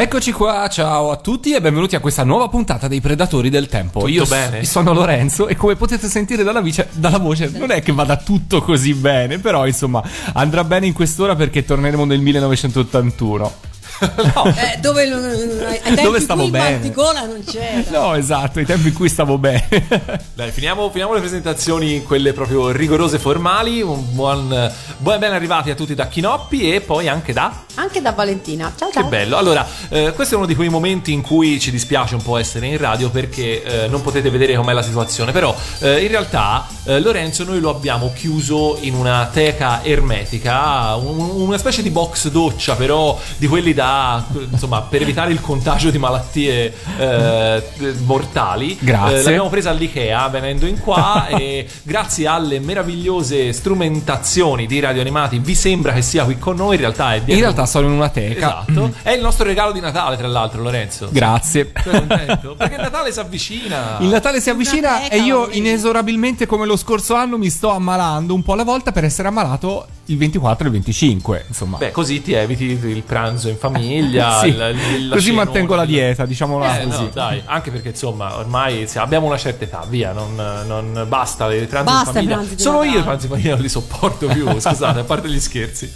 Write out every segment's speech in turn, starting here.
Eccoci qua, ciao a tutti e benvenuti a questa nuova puntata dei Predatori del Tempo. Tutto Io bene? sono Lorenzo e come potete sentire dalla, vice- dalla voce non è che vada tutto così bene, però insomma andrà bene in quest'ora perché torneremo nel 1981. Eh, dove non- ai tempi Dove stavo cui bene? Batticola non c'era. No, esatto, i tempi in cui stavo bene. Dai, finiamo, finiamo le presentazioni, quelle proprio rigorose formali. Un buon, buon ben arrivati a tutti da Chinoppi e poi anche da. Anche da Valentina. Ciao Che ciao. bello. Allora, eh, questo è uno di quei momenti in cui ci dispiace un po' essere in radio perché eh, non potete vedere com'è la situazione. Però, eh, in realtà, eh, Lorenzo noi lo abbiamo chiuso in una teca ermetica, un- una specie di box doccia, però di quelli da insomma per evitare il contagio di malattie eh, mortali. Grazie. Eh, l'abbiamo presa all'IKEA venendo in qua e grazie alle meravigliose strumentazioni di radio animati vi sembra che sia qui con noi. In realtà è dietro In realtà sono in una teca. Esatto. È il nostro regalo di Natale, tra l'altro, Lorenzo. Grazie. Sei contento? Perché il Natale si avvicina. Il Natale si avvicina teca, e io inesorabilmente come lo scorso anno mi sto ammalando un po' alla volta per essere ammalato il 24 e il 25, insomma. Beh, così ti eviti il pranzo in famiglia. Sì, il- la così cenone. mantengo la dieta, diciamola Eh, così. no, dai, anche perché insomma ormai abbiamo una certa età, via, non, non basta i pranzi Basta in famiglia. pranzi Solo io i pranzi in famiglia non li sopporto più, scusate, a parte gli scherzi.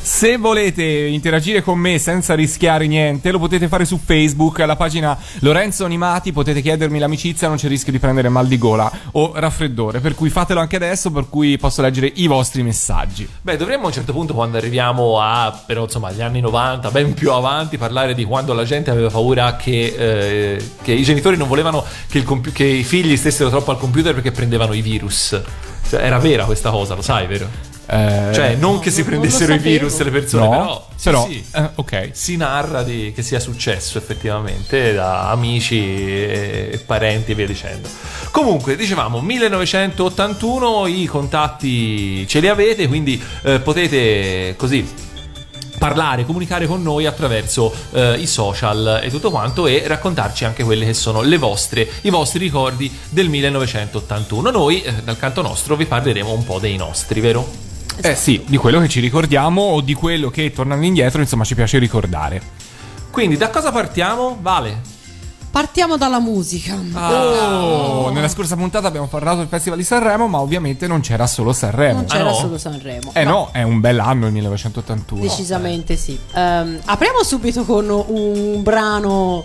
Se volete interagire con me senza rischiare niente, lo potete fare su Facebook, alla pagina Lorenzo Animati, potete chiedermi l'amicizia, non c'è rischio di prendere mal di gola o raffreddore, per cui fatelo anche adesso, per cui posso leggere i vostri messaggi. Beh, dovremmo a un certo punto, quando arriviamo a, però insomma, gli anni 90, ben più avanti, parlare di quando la gente aveva paura che, eh, che i genitori non volevano che, compi- che i figli stessero troppo al computer perché prendevano i virus. Cioè, era vera questa cosa, lo sai, vero? Eh, Cioè, non no, che si prendessero i virus le persone, no, però, sì, però, sì, eh, ok. si narra di, che sia successo effettivamente da amici e, e parenti e via dicendo. Comunque, dicevamo 1981, i contatti ce li avete, quindi eh, potete così parlare, comunicare con noi attraverso eh, i social e tutto quanto e raccontarci anche quelle che sono le vostre, i vostri ricordi del 1981. Noi eh, dal canto nostro vi parleremo un po' dei nostri, vero? Eh sì, di quello che ci ricordiamo o di quello che tornando indietro, insomma, ci piace ricordare. Quindi da cosa partiamo? Vale. Partiamo dalla musica. Oh, nella scorsa puntata abbiamo parlato del Festival di Sanremo, ma ovviamente non c'era solo Sanremo. Non c'era no? solo Sanremo. Eh no, è un bell'anno il 1981. Decisamente sì. Ehm, apriamo subito con un brano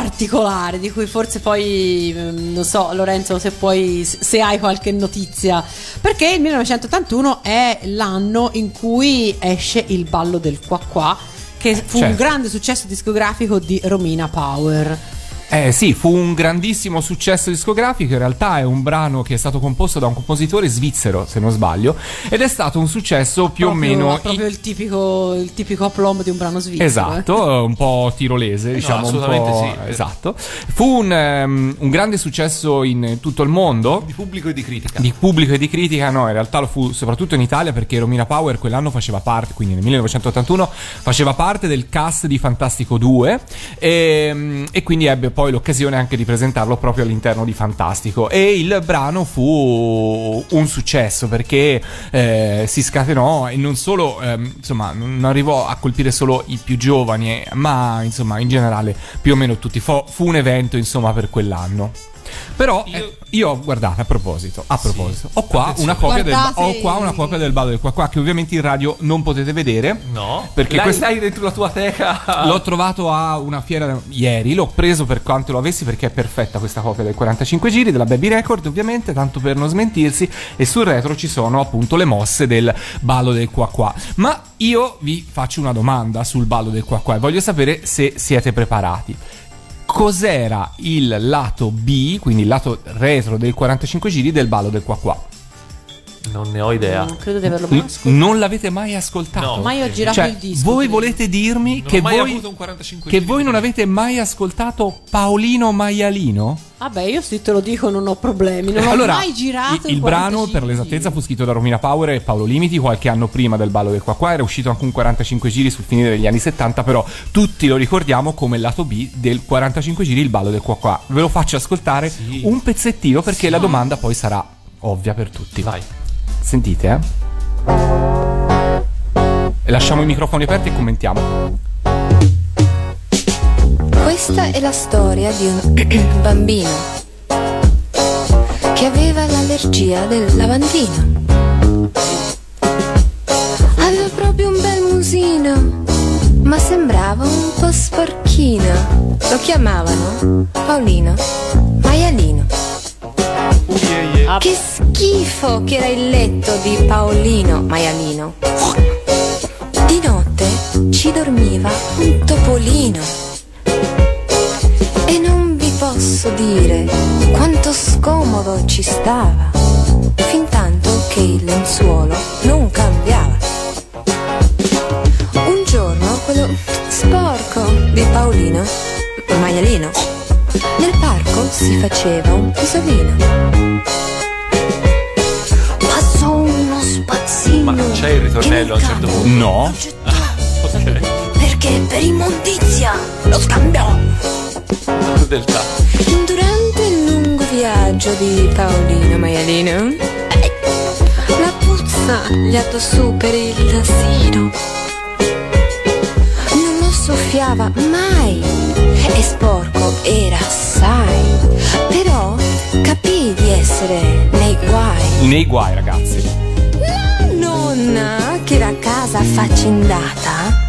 particolare di cui forse poi ehm, non so Lorenzo se puoi se hai qualche notizia perché il 1981 è l'anno in cui esce il ballo del qua qua che fu un certo. grande successo discografico di Romina Power Eh sì, fu un grandissimo successo discografico, in realtà è un brano che è stato composto da un compositore svizzero, se non sbaglio, ed è stato un successo più proprio, o meno... proprio il tipico il tipico aplomb di un brano svizzero eh. Esatto, un po' tirolese, diciamo. un assolutamente po'- sì. Esatto. Fu un, ehm, un grande successo in tutto il mondo. Di pubblico e di critica. Di pubblico e di critica, no, in realtà lo fu soprattutto in Italia perché Romina Power quell'anno faceva parte, quindi nel 1981, faceva parte del cast di Fantastico 2 e, e quindi ebbe poi l'occasione anche di presentarlo proprio all'interno di Fantastico. E il brano fu un successo perché eh, si scatenò e non solo, ehm, insomma, non arrivò a colpire solo i più giovani, eh, ma insomma, in generale più o meno tutti. Fu, fu un evento, insomma, per quell'anno. Però Io- eh, io, guardate, a proposito, a proposito, ho qua una copia del ho qua una copia del ballo del qua qua che ovviamente in radio non potete vedere. No? Perché L'hai, questo- l'hai dentro la tua teca. L'ho trovato a una fiera ieri, l'ho preso per quanto lo avessi perché è perfetta questa copia del 45 giri della Baby Record, ovviamente, tanto per non smentirsi, e sul retro ci sono appunto le mosse del ballo del qua qua. Ma io vi faccio una domanda sul ballo del qua qua e voglio sapere se siete preparati. Cos'era il lato B, quindi il lato retro del 45 giri del ballo del qua qua? Non ne ho idea. Non credo di averlo mai ascoltato. non l'avete mai ascoltato? No. Ma io ho girato Cioè, il disco. voi volete dirmi Non che mai voi, avuto un 45 che voi non avete mai ascoltato Paolino Maialino? Vabbè, io se te lo dico non ho problemi. Non allora, ho mai girato il, il brano per l'esattezza fu scritto da Romina Power e Paolo Limiti qualche anno prima del ballo del qua qua era uscito anche un 45 giri sul finire degli anni 70 però tutti lo ricordiamo come lato B del 45 giri il ballo del qua qua ve lo faccio ascoltare Sì. un pezzettino perché la domanda poi sarà ovvia per tutti Vai. Sentite eh lasciamo i microfoni aperti e commentiamo Questa è la storia di un bambino che aveva l'allergia del lavandino. Aveva proprio un bel musino, ma sembrava un po' sporchino. Lo chiamavano Paolino Maialino. Ah, Che schifo che era il letto di Paolino Maialino. Di notte ci dormiva un topolino. E non vi posso dire quanto scomodo ci stava, fin tanto che il lenzuolo non cambiava. Un giorno quello sporco di Paolino, maialino, nel parco si faceva un pisolino. Ma c'è il ritornello a un certo punto? no Ok. Perché per immondizia lo scambiò. Del ta- Durante il lungo viaggio di Paolino Maialino, la puzza gli su per il nasino. Non lo soffiava mai e sporco era assai, però capì di essere nei guai. nei guai ragazzi nonna, che era a casa affaccendata,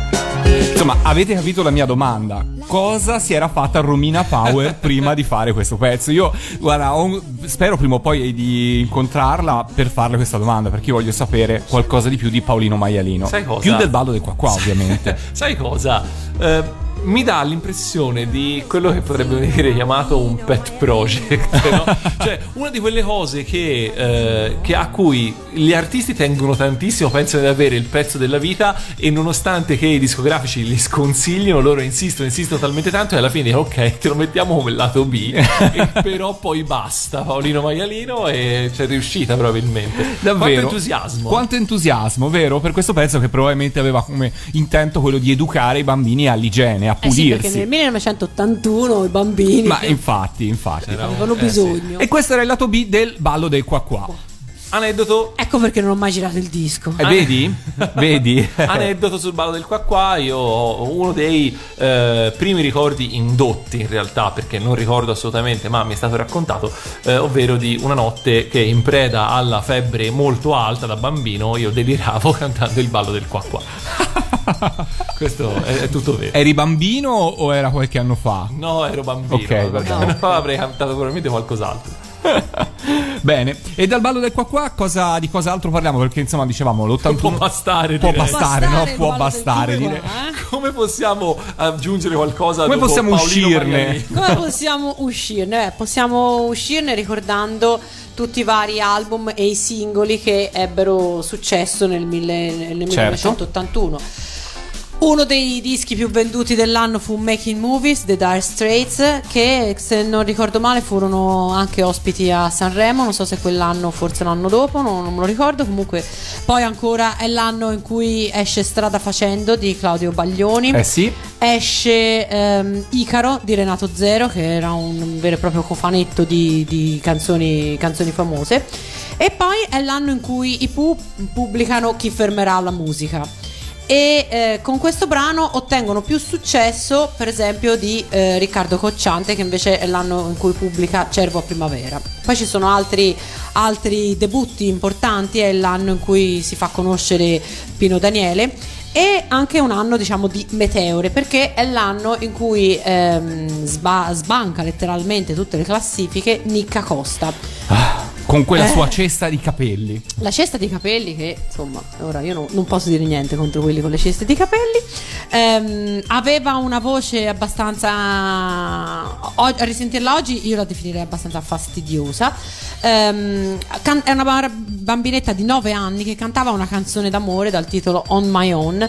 Insomma, avete capito la mia domanda? Cosa si era fatta Romina Power prima di fare questo pezzo? Io, guarda, ho- spero prima o poi di incontrarla per farle questa domanda, perché io voglio sapere qualcosa di più di Paolino Maialino. Sai cosa? Più del ballo del qua qua, ovviamente. Sai cosa? Eh, mi dà l'impressione di quello che potrebbe venire chiamato un pet project, no? cioè una di quelle cose che, eh, che a cui gli artisti tengono tantissimo, pensano di avere il pezzo della vita e nonostante che i discografici li sconsigliano, loro insistono, insistono talmente tanto e alla fine ok, te lo mettiamo come lato B, però poi basta, Paolino Maialino e c'è riuscita probabilmente. Davvero. Quanto entusiasmo. Quanto entusiasmo, vero? Per questo pezzo che probabilmente aveva come intento quello di educare i bambini all'igiene, a Eh sì, pulirsi. perché nel 1981 i bambini Ma infatti, infatti. avevano eh, sì. bisogno. E questo era il lato B del ballo del qua qua. Aneddoto Ecco perché non ho mai girato il disco. E vedi? vedi? Aneddoto sul ballo del qua qua, io ho uno dei eh, primi ricordi indotti in realtà, perché non ricordo assolutamente, ma mi è stato raccontato, eh, ovvero di una notte che in preda alla febbre molto alta da bambino io deliravo cantando il ballo del qua qua. Questo è, è tutto vero. Eri bambino o era qualche anno fa? No, ero bambino. Ok, bene. no, avrei cantato probabilmente qualcos'altro. Bene, e dal ballo del qua qua cosa, di cosa altro parliamo? Perché insomma dicevamo l'81 Può bastare, può direi. bastare, no? Può bastare dire. qua, eh? Come possiamo aggiungere qualcosa Come dopo possiamo Paolino uscirne? Maialino? Come possiamo uscirne? Beh, possiamo uscirne ricordando tutti i vari album e i singoli che ebbero successo nel, mille- nel Certo. 1981. Uno dei dischi più venduti dell'anno fu Making Movies, The Dire Straits, che se non ricordo male furono anche ospiti a Sanremo, non so se quell'anno, forse l'anno dopo, non, non me lo ricordo, comunque poi ancora è l'anno in cui esce Strada Facendo di Claudio Baglioni. Eh sì, esce ehm, Icaro di Renato Zero che era un vero e proprio cofanetto di, di canzoni, canzoni famose. E poi è l'anno in cui i Pooh pubblicano Chi fermerà la musica e eh, con questo brano ottengono più successo per esempio di eh, Riccardo Cocciante che invece è l'anno in cui pubblica Cervo a Primavera. Poi ci sono altri, altri debutti importanti è l'anno in cui si fa conoscere Pino Daniele. E anche un anno diciamo di meteore perché è l'anno in cui ehm, sba- sbanca letteralmente tutte le classifiche Nicca Costa Con quella Eh. sua cesta di capelli. La cesta di capelli, che insomma, ora io non, non posso dire niente contro quelli con le ceste di capelli, ehm, aveva una voce abbastanza. o- a risentirla oggi io la definirei abbastanza fastidiosa. Ehm, can- è una bambinetta di 9 anni che cantava una canzone d'amore dal titolo On My Own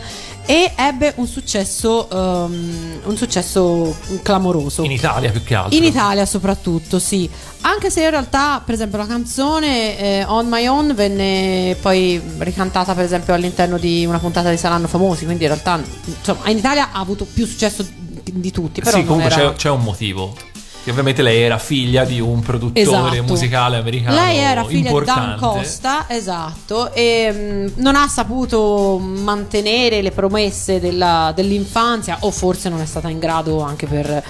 e ebbe un successo, ehm, un successo clamoroso. In Italia più che altro. In Italia soprattutto, sì. Anche se in realtà, per esempio, la canzone eh, On My Own venne poi ricantata, per esempio, all'interno di una puntata di Saranno Famosi. Quindi in realtà, insomma, in Italia ha avuto più successo di, tutti. Però sì, comunque era... c'è, c'è un motivo. Che ovviamente lei era figlia di un produttore Esatto. musicale americano. Lei era figlia importante. di Dan Costa, esatto, e mh, non ha saputo mantenere le promesse della- dell'infanzia, o forse non è stata in grado anche per,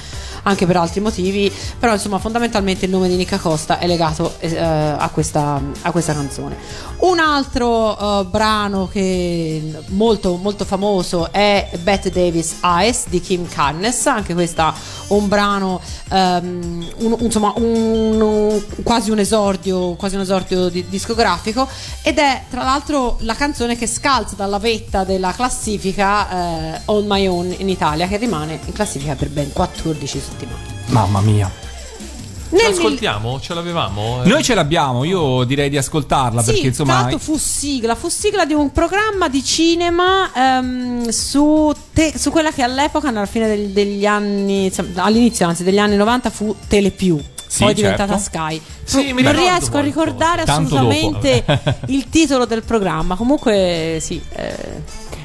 anche per altri motivi. Però, insomma, fondamentalmente il nome di Nica Costa è legato eh, a, questa, a questa canzone. Un altro eh, brano che molto, molto famoso è Bette Davis Eyes di Kim Carnes, anche questa un brano, ehm, un- insomma, un- un- quasi un esordio, quasi un esordio di- discografico ed è tra l'altro la canzone che scalza dalla vetta della classifica eh, On My Own in Italia, che rimane in classifica per ben 14 settimane. Mamma mia. Ce Nel mil- l'ascoltiamo? Ce l'avevamo? Eh, Noi ce l'abbiamo, io direi di ascoltarla Sì, perché insomma l'altro fu sigla, fu sigla di un programma di cinema ehm, su, te- su quella che all'epoca, alla fine del- degli anni, insomma, all'inizio anzi degli anni 90 fu Telepiù. Sì, poi è diventata certo. Sky. Sì, non riesco a qualcosa. ricordare Tanto assolutamente il titolo del programma. Comunque, sì. eh,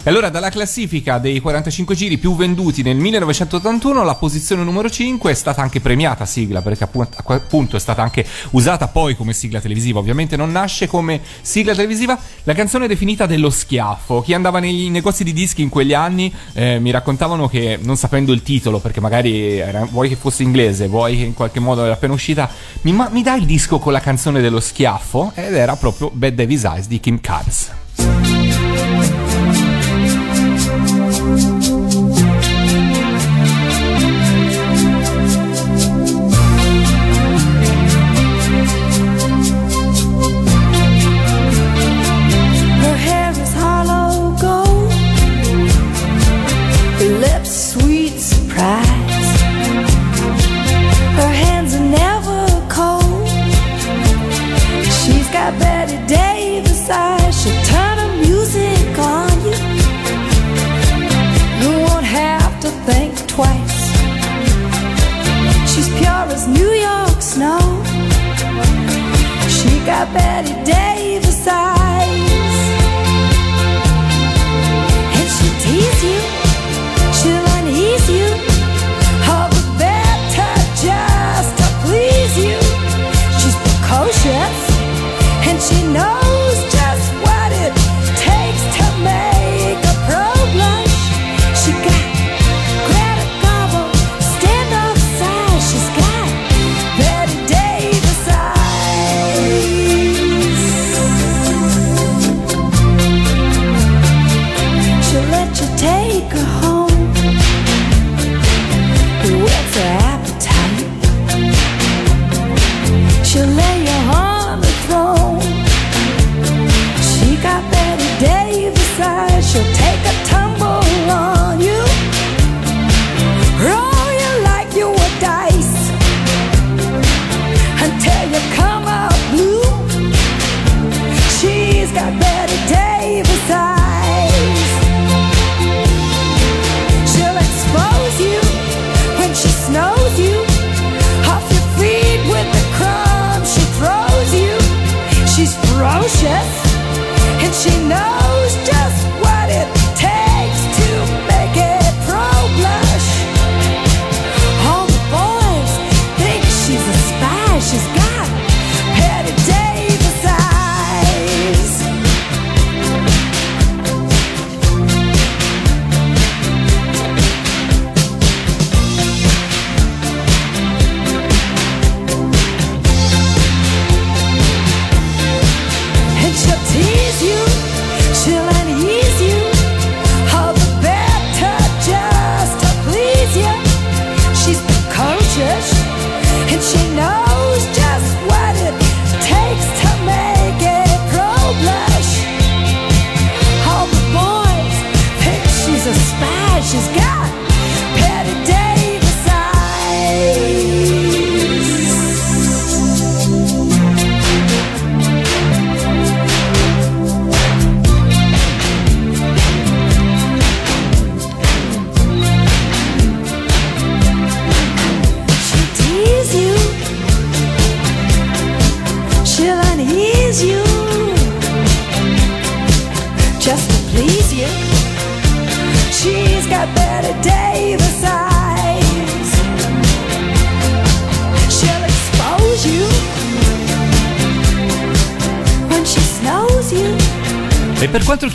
E allora dalla classifica dei 45 giri più venduti nel 1981 la posizione numero 5 è stata anche premiata sigla perché appu- appunto è stata anche usata poi come sigla televisiva, ovviamente non nasce come sigla televisiva, la canzone definita dello schiaffo. Chi andava nei negozi di dischi in quegli anni eh, mi raccontavano che non sapendo il titolo perché magari era- vuoi che fosse inglese, vuoi che in qualche modo era appena uscita, mi, ma- mi dai il disco con la canzone dello schiaffo? Ed era proprio Bad Davis Eyes di Kim Carnes.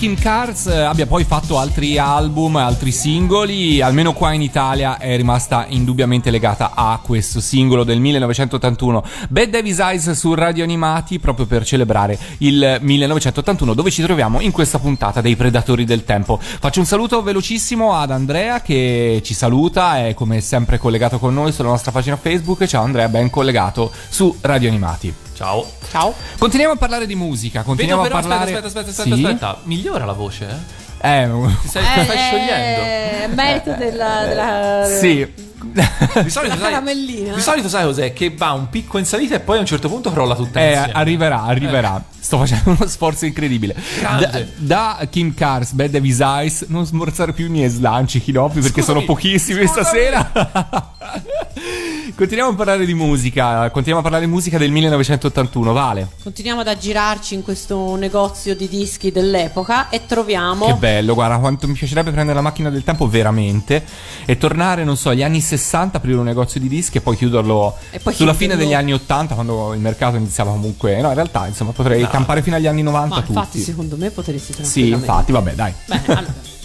Kim Cars eh, abbia poi fatto altri album, altri singoli, almeno qua in Italia è rimasta indubbiamente legata a questo singolo del 1981, Bad Davis Eyes su Radio Animati, proprio per celebrare il 1981, dove ci troviamo in questa puntata dei Predatori del Tempo. Faccio un saluto velocissimo ad Andrea che ci saluta, è come sempre collegato con noi sulla nostra pagina Facebook. Ciao Andrea, ben collegato su Radio Animati. Ciao. Ciao. Continuiamo a parlare di musica, Vedo continuiamo però, a parlare... aspetta, aspetta, aspetta, Sì? aspetta, aspetta. Migliora la voce, eh? Eh, Ti stai, stai sciogliendo. È merito della, della- sì. Di solito, La sai, di solito sai cos'è? Che va un picco in salita e poi a un certo punto crolla tutta Eh, insieme. arriverà, arriverà. Sto facendo uno sforzo incredibile. Da, da Kim Cars, Bad Davis Eyes, non smorzare più i miei slanci, Kinoppi, perché Scusami, sono pochissimi scusami. stasera. Continuiamo a parlare di musica. Continuiamo a parlare di musica del 1981, Vale. Continuiamo ad aggirarci in questo negozio di dischi dell'epoca e troviamo Che bello, guarda quanto mi piacerebbe prendere la macchina del tempo veramente e tornare, non so, agli anni 60, aprire un negozio di dischi e poi chiuderlo E poi sulla fine degli anni 80 quando il mercato iniziava comunque. No, in realtà, insomma, potrei campare fino agli anni 90 Ma tutti. infatti secondo me potresti Sì, tranquillamente. infatti, vabbè, dai. Bene, allora.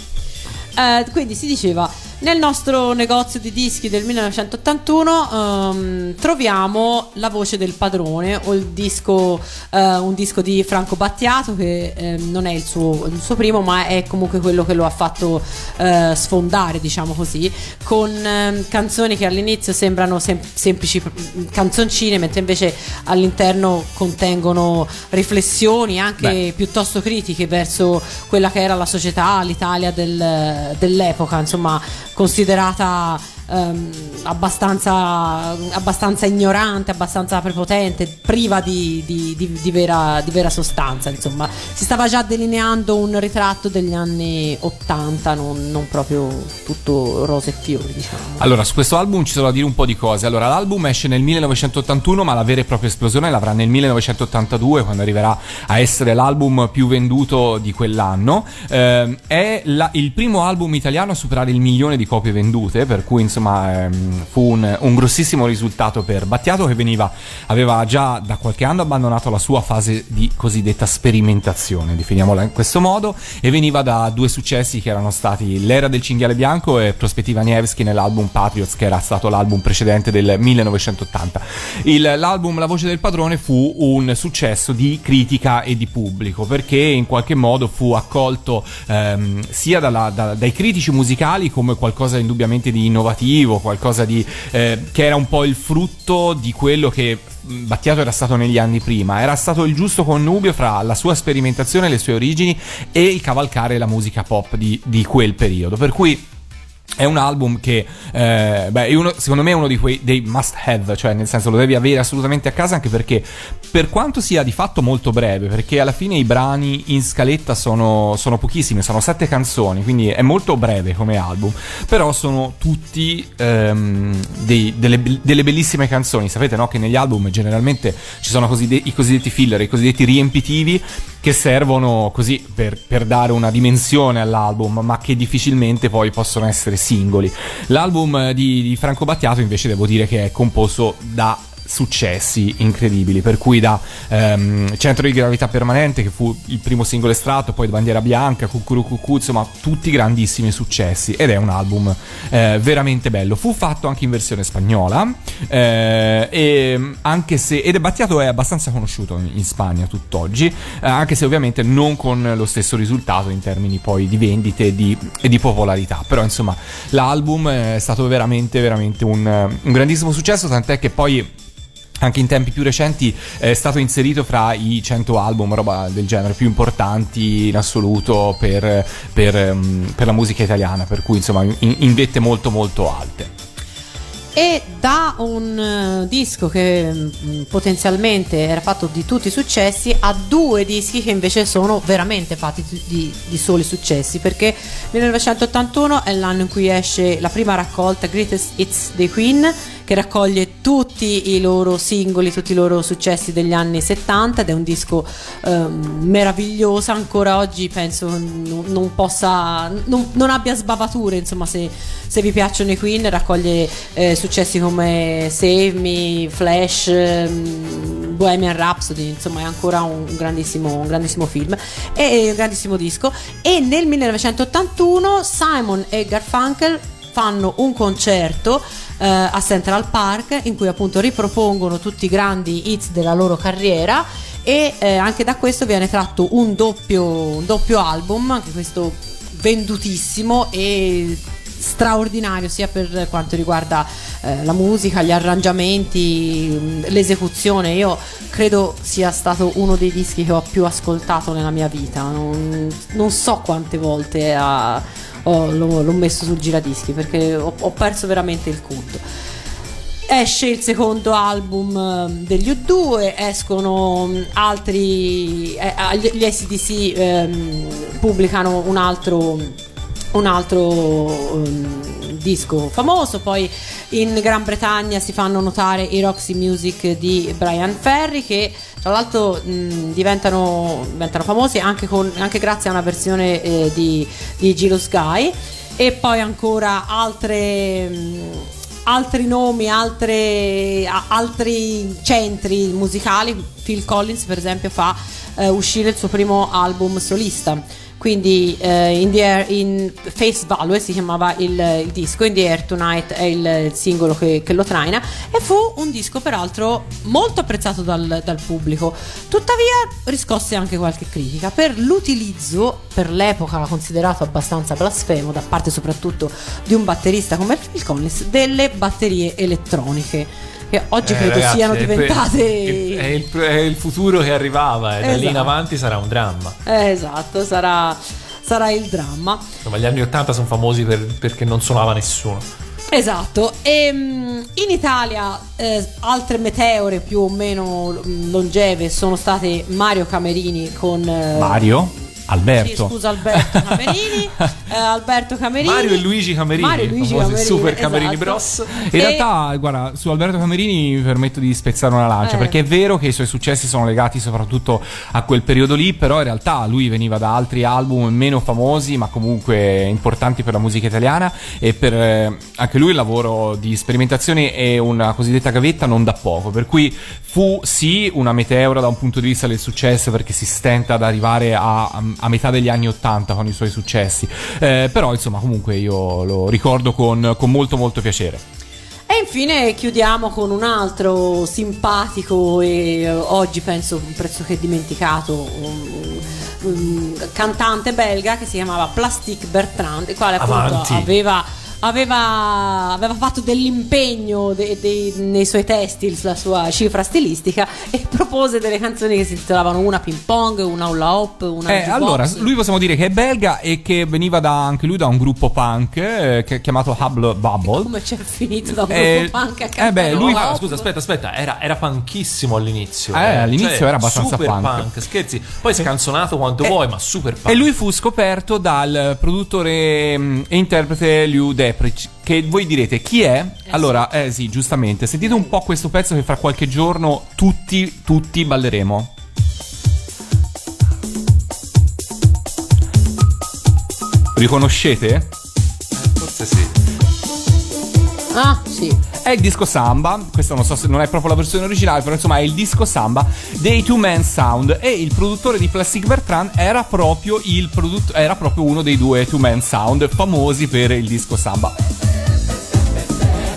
Eh, quindi si diceva nel nostro negozio di dischi del 1981 ehm, troviamo la voce del padrone o il disco eh, un disco di Franco Battiato che ehm, non è il suo, il suo primo ma è comunque quello che lo ha fatto eh, sfondare diciamo così con ehm, canzoni che all'inizio sembrano sem- semplici mm, canzoncine mentre invece all'interno contengono riflessioni anche Beh. piuttosto critiche verso quella che era la società, l'Italia del- dell'epoca, insomma, considerata ehm, abbastanza, abbastanza ignorante, abbastanza prepotente, priva di, di- di- di vera, di vera sostanza. Insomma, si stava già delineando un ritratto degli anni 80, non, non proprio tutto rose e fiori, diciamo. Allora, su questo album ci sono da dire un po' di cose. Allora, l'album esce nel 1981, ma la vera e propria esplosione l'avrà nel 1982, quando arriverà a essere l'album più venduto di quell'anno. Ehm, è la- il primo album italiano a superare il milione di copie vendute, per cui insomma ehm, fu un, un grossissimo risultato per Battiato, che veniva, aveva già da qualche anno abbandonato la sua fase di cosiddetta sperimentazione, definiamola in questo modo, e veniva da due successi che erano stati L'era del cinghiale bianco e Prospettiva Nevsky nell'album Patriots, che era stato l'album precedente del 1980. Il- l'album La voce del padrone fu un successo di critica e di pubblico, perché in qualche modo fu accolto ehm, sia dalla- da- dai critici musicali come qualcosa indubbiamente di innovativo, qualcosa di, eh, che era un po' il frutto di quello che mh, Battiato era stato negli anni prima, era stato il giusto connubio fra la sua sperimentazione, le sue origini e il cavalcare la musica pop di, di quel periodo. Per cui è un album che, eh, beh, uno- secondo me è uno quei dei must have, cioè nel senso lo devi avere assolutamente a casa anche perché per quanto sia di fatto molto breve, perché alla fine i brani in scaletta sono, sono pochissimi, sono sette canzoni, quindi è molto breve come album, però sono tutti ehm, dei- delle, delle bellissime canzoni, sapete no? che negli album generalmente ci sono così i cosiddetti filler, i cosiddetti riempitivi che servono così per, per dare una dimensione all'album, ma che difficilmente poi possono essere singoli. L'album eh, di, di Franco Battiato invece devo dire che è composto da successi incredibili per cui da ehm, Centro di Gravità Permanente che fu il primo singolo estratto poi Bandiera Bianca, Cucuru Cucù insomma tutti grandissimi successi ed è un album eh, veramente bello. Fu fatto anche in versione spagnola eh, e anche se ed è Battiato è abbastanza conosciuto in, in Spagna tutt'oggi eh, anche se ovviamente non con lo stesso risultato in termini poi di vendite e di, e di popolarità. Però insomma l'album è stato veramente veramente un, un grandissimo successo tant'è che poi anche in tempi più recenti è stato inserito fra i 100 album, roba del genere, più importanti in assoluto per, per, ehm, per la musica italiana, per cui insomma in, in vette molto molto alte. E da un eh, disco che mm, potenzialmente era fatto di tutti i successi a due dischi che invece sono veramente fatti di, di- soli successi perché 1981 è l'anno in cui esce la prima raccolta Greatest Hits dei Queen che raccoglie tutti i loro singoli, tutti i loro successi degli anni 70 ed è un disco ehm, meraviglioso, ancora oggi penso non, non possa, non, non abbia sbavature, insomma se, se vi piacciono i Queen raccoglie eh, successi come Save Me, Flash, ehm, Bohemian Rhapsody, insomma è ancora un grandissimo, un grandissimo film e un grandissimo disco. E nel 1981 Simon e Garfunkel fanno un concerto eh, a Central Park in cui appunto ripropongono tutti i grandi hits della loro carriera e eh, anche da questo viene tratto un doppio, un doppio album, anche questo vendutissimo e straordinario sia per quanto riguarda eh, la musica, gli arrangiamenti, l'esecuzione. Io credo sia stato uno dei dischi che ho più ascoltato nella mia vita. Non, non so quante volte ha- ho- l'ho, l'ho messo sul giradischi perché ho, ho perso veramente il conto. Esce il secondo album ehm, degli U2, escono mh, altri, eh, ah, gli ACDC ehm, pubblicano un altro, un altro ehm, disco famoso, poi in Gran Bretagna si fanno notare i Roxy Music di Brian Ferry che tra l'altro mh, diventano, diventano famosi anche, con- anche grazie a una versione eh, di, di Giro Sky e poi ancora altre, mh, altri nomi, altre- altri centri musicali. Phil Collins, per esempio, fa eh, uscire il suo primo album solista. Quindi eh, in, Air- in Face Value si chiamava il, il disco, In the Air Tonight è il, il singolo che, che lo traina e fu un disco peraltro molto apprezzato dal, dal pubblico. Tuttavia riscosse anche qualche critica per l'utilizzo, per l'epoca considerato abbastanza blasfemo da parte soprattutto di un batterista come Phil Collins, delle batterie elettroniche che oggi Eh, credo ragazzi, siano è diventate... È il, è il futuro che arrivava e da lì in Esatto. avanti sarà un dramma. Eh, esatto, sarà, sarà il dramma. Insomma, gli anni 80 sono famosi per- perché non suonava nessuno. Esatto, e mm, in Italia eh, altre meteore più o meno mm, longeve sono state Mario Camerini con... eh, Mario? Sì, Alberto. scusa Alberto Camerini, eh, Alberto Camerini. Mario e Luigi Camerini, Mario e Luigi Camerini, Super Camerini esatto. Bros. In E- realtà, guarda, su Alberto Camerini mi permetto di spezzare una lancia, Eh. perché è vero che i suoi successi sono legati soprattutto a quel periodo lì, però in realtà lui veniva da altri album meno famosi, ma comunque importanti per la musica italiana e per eh, anche lui il lavoro di sperimentazione e una cosiddetta gavetta non da poco, per cui fu sì una meteora da un punto di vista del successo perché si stenta ad arrivare a, a metà degli anni 80 con i suoi successi, Eh, però insomma comunque io lo ricordo con, con molto molto piacere. E infine chiudiamo con un altro simpatico e eh, oggi penso un pressoché dimenticato un, un cantante belga che si chiamava Plastic Bertrand, il quale appunto Avanti. aveva, aveva, aveva fatto dell'impegno de- de- nei suoi testi, la sua cifra stilistica e propose delle canzoni che si intitolavano una ping pong, una hula hop, una Eh, allora, lui possiamo dire che è belga e che veniva da, anche lui da un gruppo punk eh, che- chiamato Hubble Bubble. come c'è finito da un Eh, gruppo punk a eh cantare beh, lui fa- hop? scusa, aspetta, aspetta, era, era punkissimo all'inizio. Eh, all'inizio era abbastanza super punk. Scherzi, poi scanzonato quanto Eh, vuoi, ma super punk. E lui fu scoperto dal produttore e interprete Liu Deprich. Che voi direte chi è? allora, eh sì, giustamente. Sentite un po' questo pezzo che fra qualche giorno tutti, tutti balleremo. Riconoscete? Forse sì. Ah, sì. È il disco Samba, questo non so se non è proprio la versione originale, però insomma è il disco Samba dei Two Man Sound e il produttore di Plastic Bertrand era proprio, il produtt- era proprio uno dei due Two Man Sound famosi per il disco Samba.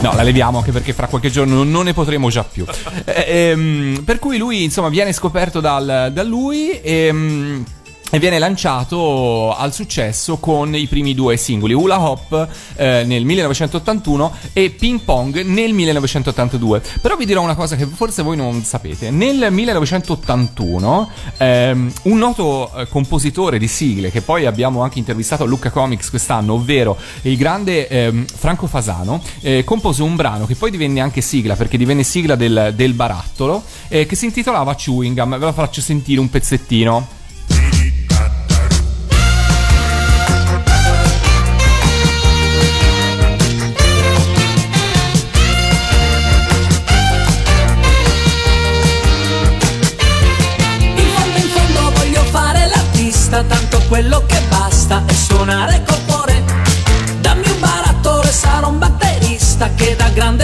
No, la leviamo anche perché fra qualche giorno non ne potremo già più. Eh, ehm, per cui lui, insomma, viene scoperto dal- da lui e. e viene lanciato al successo con i primi due singoli, Hula Hop eh, nel 1981 e Ping Pong nel 1982. Però vi dirò una cosa che forse voi non sapete. Nel 1981 ehm, un noto eh, compositore di sigle che poi abbiamo anche intervistato a Lucca Comics quest'anno, ovvero il grande ehm, Franco Fasano, eh, compose un brano che poi divenne anche sigla perché divenne sigla del, del barattolo eh, che si intitolava Chewing Gum. Ve la faccio sentire un pezzettino.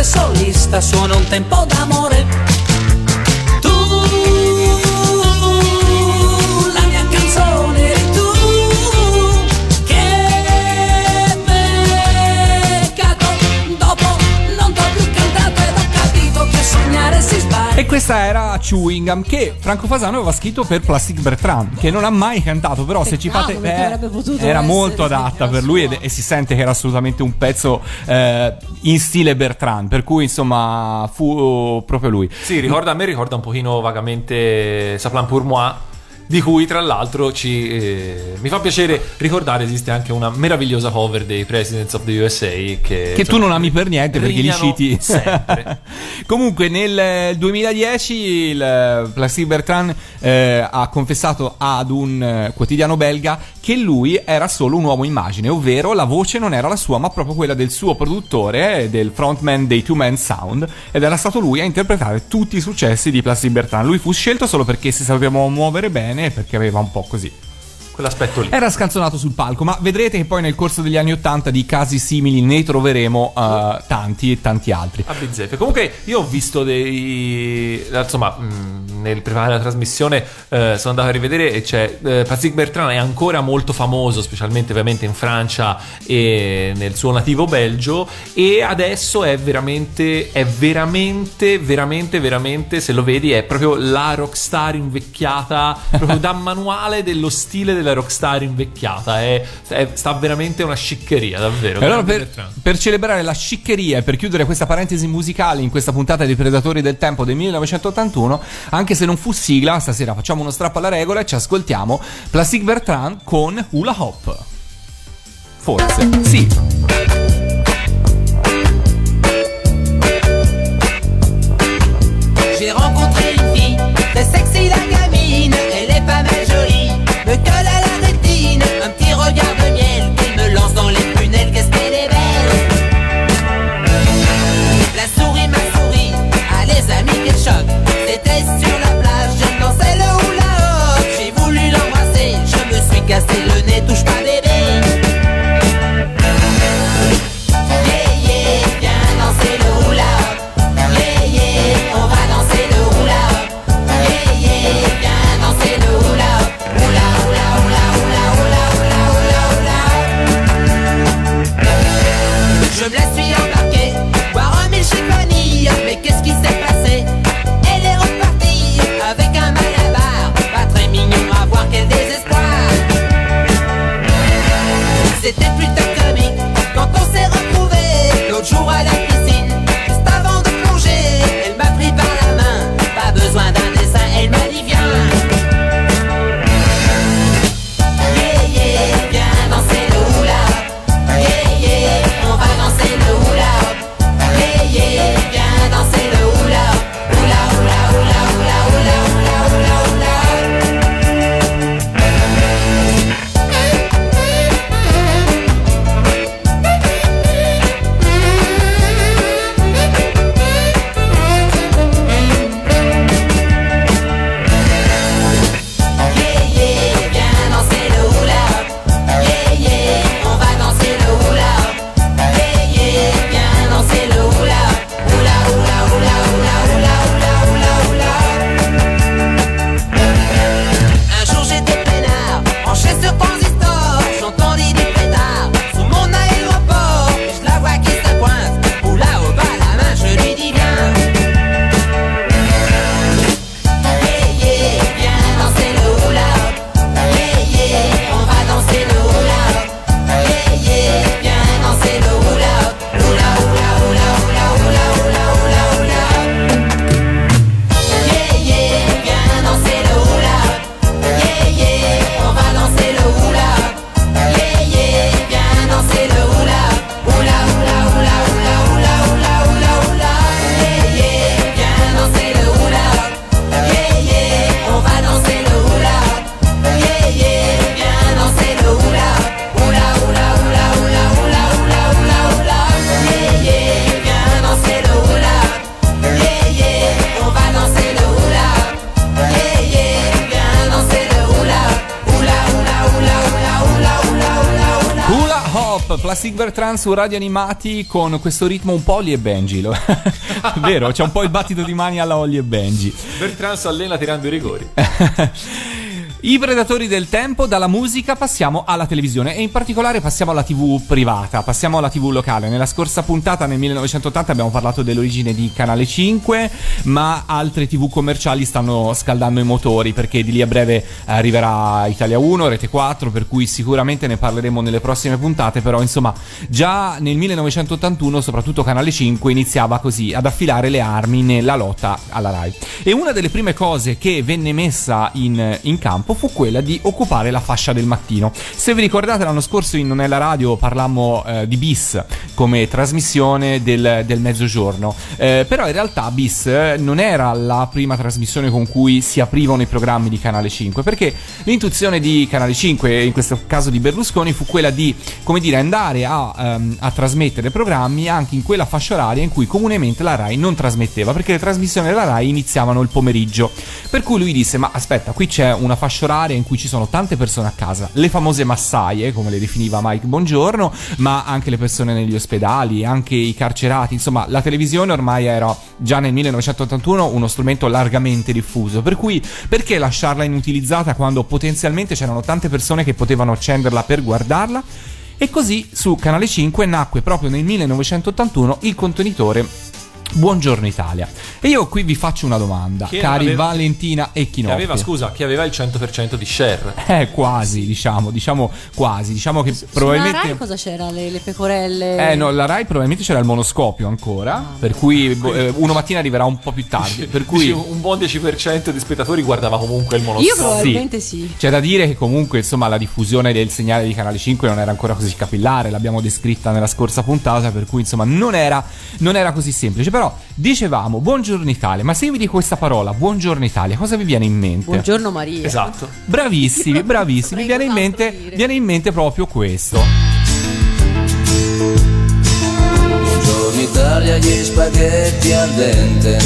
solista, suona un tempo d'amore. Questa era Chewing Gum che Franco Fasano aveva scritto per Plastic Bertrand, che non ha mai cantato, però se ci fate... potuto era essere, molto adatta per lui ed- e si sente che era assolutamente un pezzo eh, in stile Bertrand, per cui insomma fu proprio lui. Sì, ricorda, a me ricorda un pochino vagamente Saplan pour moi. Di cui tra l'altro ci, eh, mi fa piacere ricordare esiste anche una meravigliosa cover dei Presidents of the USA che, Che tu non ami per niente perché li citi sempre. Comunque nel 2010 il eh, Plastic Bertrand eh, ha confessato ad un eh, quotidiano belga che lui era solo un uomo immagine, ovvero la voce non era la sua ma proprio quella del suo produttore, eh, del frontman dei Two Man Sound ed era stato lui a interpretare tutti i successi di Plastic Bertrand. Lui fu scelto solo perché si sapeva muovere bene e perché aveva un po' così. Quell'aspetto lì. Era scanzonato sul palco, ma vedrete che poi nel corso degli anni Ottanta di casi simili ne troveremo eh, tanti e tanti altri. A bizzeffe. Comunque, io ho visto dei. Insomma, mh, nel preparare la trasmissione eh, sono andato a rivedere e c'è. Eh, Patrick Bertrand è ancora molto famoso, specialmente ovviamente in Francia e nel suo nativo Belgio. E adesso è veramente. È veramente, veramente, veramente. Se lo vedi, è proprio la rockstar invecchiata. Proprio da manuale dello stile della rockstar invecchiata. È, è- sta veramente una sciccheria, davvero. Allora per, per celebrare la sciccheria e per chiudere questa parentesi musicale in questa puntata di Predatori del Tempo del 1981, anche se non fu sigla, stasera facciamo uno strappo alla regola e ci ascoltiamo Plastic Bertrand con Hula Hop. Forse, sì. Bertrand su Radio Animati con questo ritmo un po' Ollie e Benji. lo- Vero? C'è un po' il battito di mani alla Ollie e Benji. Bertrand si allena tirando i rigori. I predatori del tempo, dalla musica passiamo alla televisione e in particolare passiamo alla TV privata, passiamo alla TV locale. Nella scorsa puntata, nel 1980, abbiamo parlato dell'origine di Canale 5, ma altre TV commerciali stanno scaldando i motori perché di lì a breve arriverà Italia 1, Rete 4, per cui sicuramente ne parleremo nelle prossime puntate, però insomma già nel 1981 soprattutto Canale 5 iniziava così ad affilare le armi nella lotta alla RAI. E una delle prime cose che venne messa in, in campo fu quella di occupare la fascia del mattino. Se vi ricordate l'anno scorso in Nella Radio parlammo eh, di BIS come trasmissione del, del mezzogiorno, Eh, però in realtà BIS eh, non era la prima trasmissione con cui si aprivano i programmi di Canale 5, perché l'intuizione di Canale 5, in questo caso di Berlusconi, fu quella di, come dire, andare a, ehm, a trasmettere programmi anche in quella fascia oraria in cui comunemente la RAI non trasmetteva, perché le trasmissioni della RAI iniziavano il pomeriggio. Per cui lui disse: Ma aspetta, qui c'è una fascia oraria in cui ci sono tante persone a casa, le famose massaie, come le definiva Mike Bongiorno, ma anche le persone negli ospedali, anche i carcerati. Insomma, la televisione ormai era già nel 1981 uno strumento largamente diffuso. Per cui, perché lasciarla inutilizzata quando potenzialmente c'erano tante persone che potevano accenderla per guardarla? E così su Canale 5 nacque proprio nel 1981 il contenitore Buongiorno Italia. E io qui vi faccio una domanda, Che cari aveva- Valentina e Che Chinoppi. aveva, scusa, che aveva il 100% di share. Eh, quasi, diciamo, diciamo quasi, diciamo che Sulla probabilmente... Rai cosa c'era? Le, le pecorelle? Eh no, la Rai probabilmente c'era il monoscopio ancora, per cui boh, eh, uno mattina arriverà un po' più tardi, per cui... Un buon 10% di spettatori guardava comunque il monoscopio. Io probabilmente sì. C'è da dire che comunque insomma la diffusione del segnale di Canale 5 non era ancora così capillare, l'abbiamo descritta nella scorsa puntata, per cui insomma non era, non era così semplice. Però dicevamo buongiorno Italia, ma se io vi dico questa parola, buongiorno Italia, cosa vi viene in mente? Buongiorno Maria. Esatto. Bravissimi, bravissimi, mi Prego, viene in, mente, dire? viene in mente proprio questo. Buongiorno Italia, gli spaghetti al dente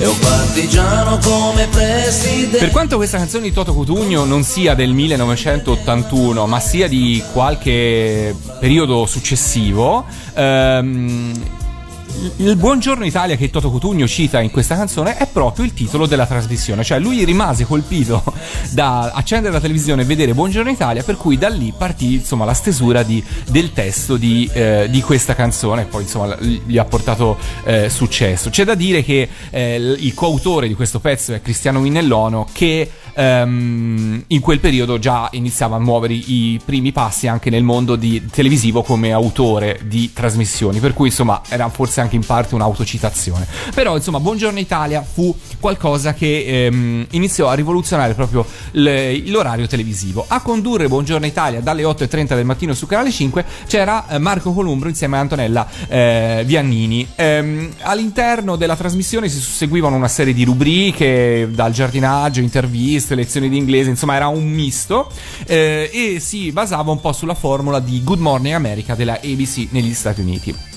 e un partigiano come presidente. Per quanto questa canzone di Toto Cutugno non sia del 1981, ma sia di qualche periodo successivo, ehm, il Buongiorno Italia che Toto Cutugno cita in questa canzone è proprio il titolo della trasmissione, cioè lui rimase colpito da accendere la televisione e vedere Buongiorno Italia, per cui da lì partì insomma la stesura di- del testo di, eh, di questa canzone e poi insomma gli ha portato eh, successo. C'è da dire che eh, il coautore di questo pezzo è Cristiano Minellono che ehm, in quel periodo già iniziava a muovere i primi passi anche nel mondo di- televisivo come autore di trasmissioni, per cui insomma era forse anche in parte un'autocitazione. Però insomma Buongiorno Italia fu qualcosa che ehm, iniziò a rivoluzionare proprio l- l'orario televisivo. A condurre Buongiorno Italia dalle 8.30 del mattino su Canale 5 c'era eh, Marco Columbro insieme a Antonella eh, Viannini. Ehm, all'interno della trasmissione si susseguivano una serie di rubriche, dal giardinaggio, interviste, lezioni di inglese, insomma era un misto eh, e si basava un po' sulla formula di Good Morning America della ABC negli Stati Uniti.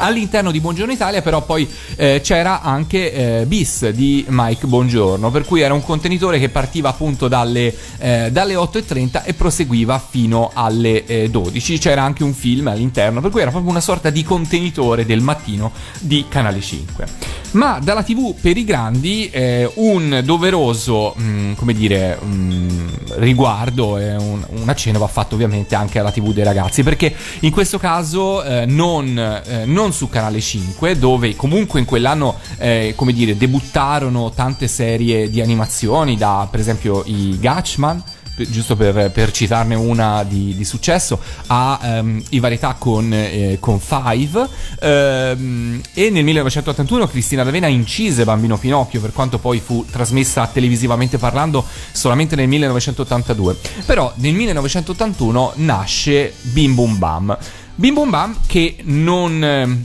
All'interno di Buongiorno Italia però poi eh, c'era anche eh, Bis di Mike Bongiorno, per cui era un contenitore che partiva appunto dalle, eh, dalle 8.30 e proseguiva fino alle eh, 12. C'era anche un film all'interno, per cui era proprio una sorta di contenitore del mattino di Canale 5. Ma dalla TV per i grandi eh, un doveroso, mh, come dire, mh, riguardo e un, un accenno va fatto ovviamente anche alla TV dei ragazzi, perché in questo caso eh, non, eh, non su Canale 5, dove comunque in quell'anno, eh, come dire, debuttarono tante serie di animazioni, da per esempio i Gatchman giusto per, per citarne una di, di successo, ha ehm, i varietà con, eh, con Five ehm, e nel 1981 Cristina D'Avena incise Bambino Pinocchio per quanto poi fu trasmessa televisivamente parlando solamente nel 1982. Però nel 1981 nasce Bim Bum Bam. Bim Bum Bam che non... ehm,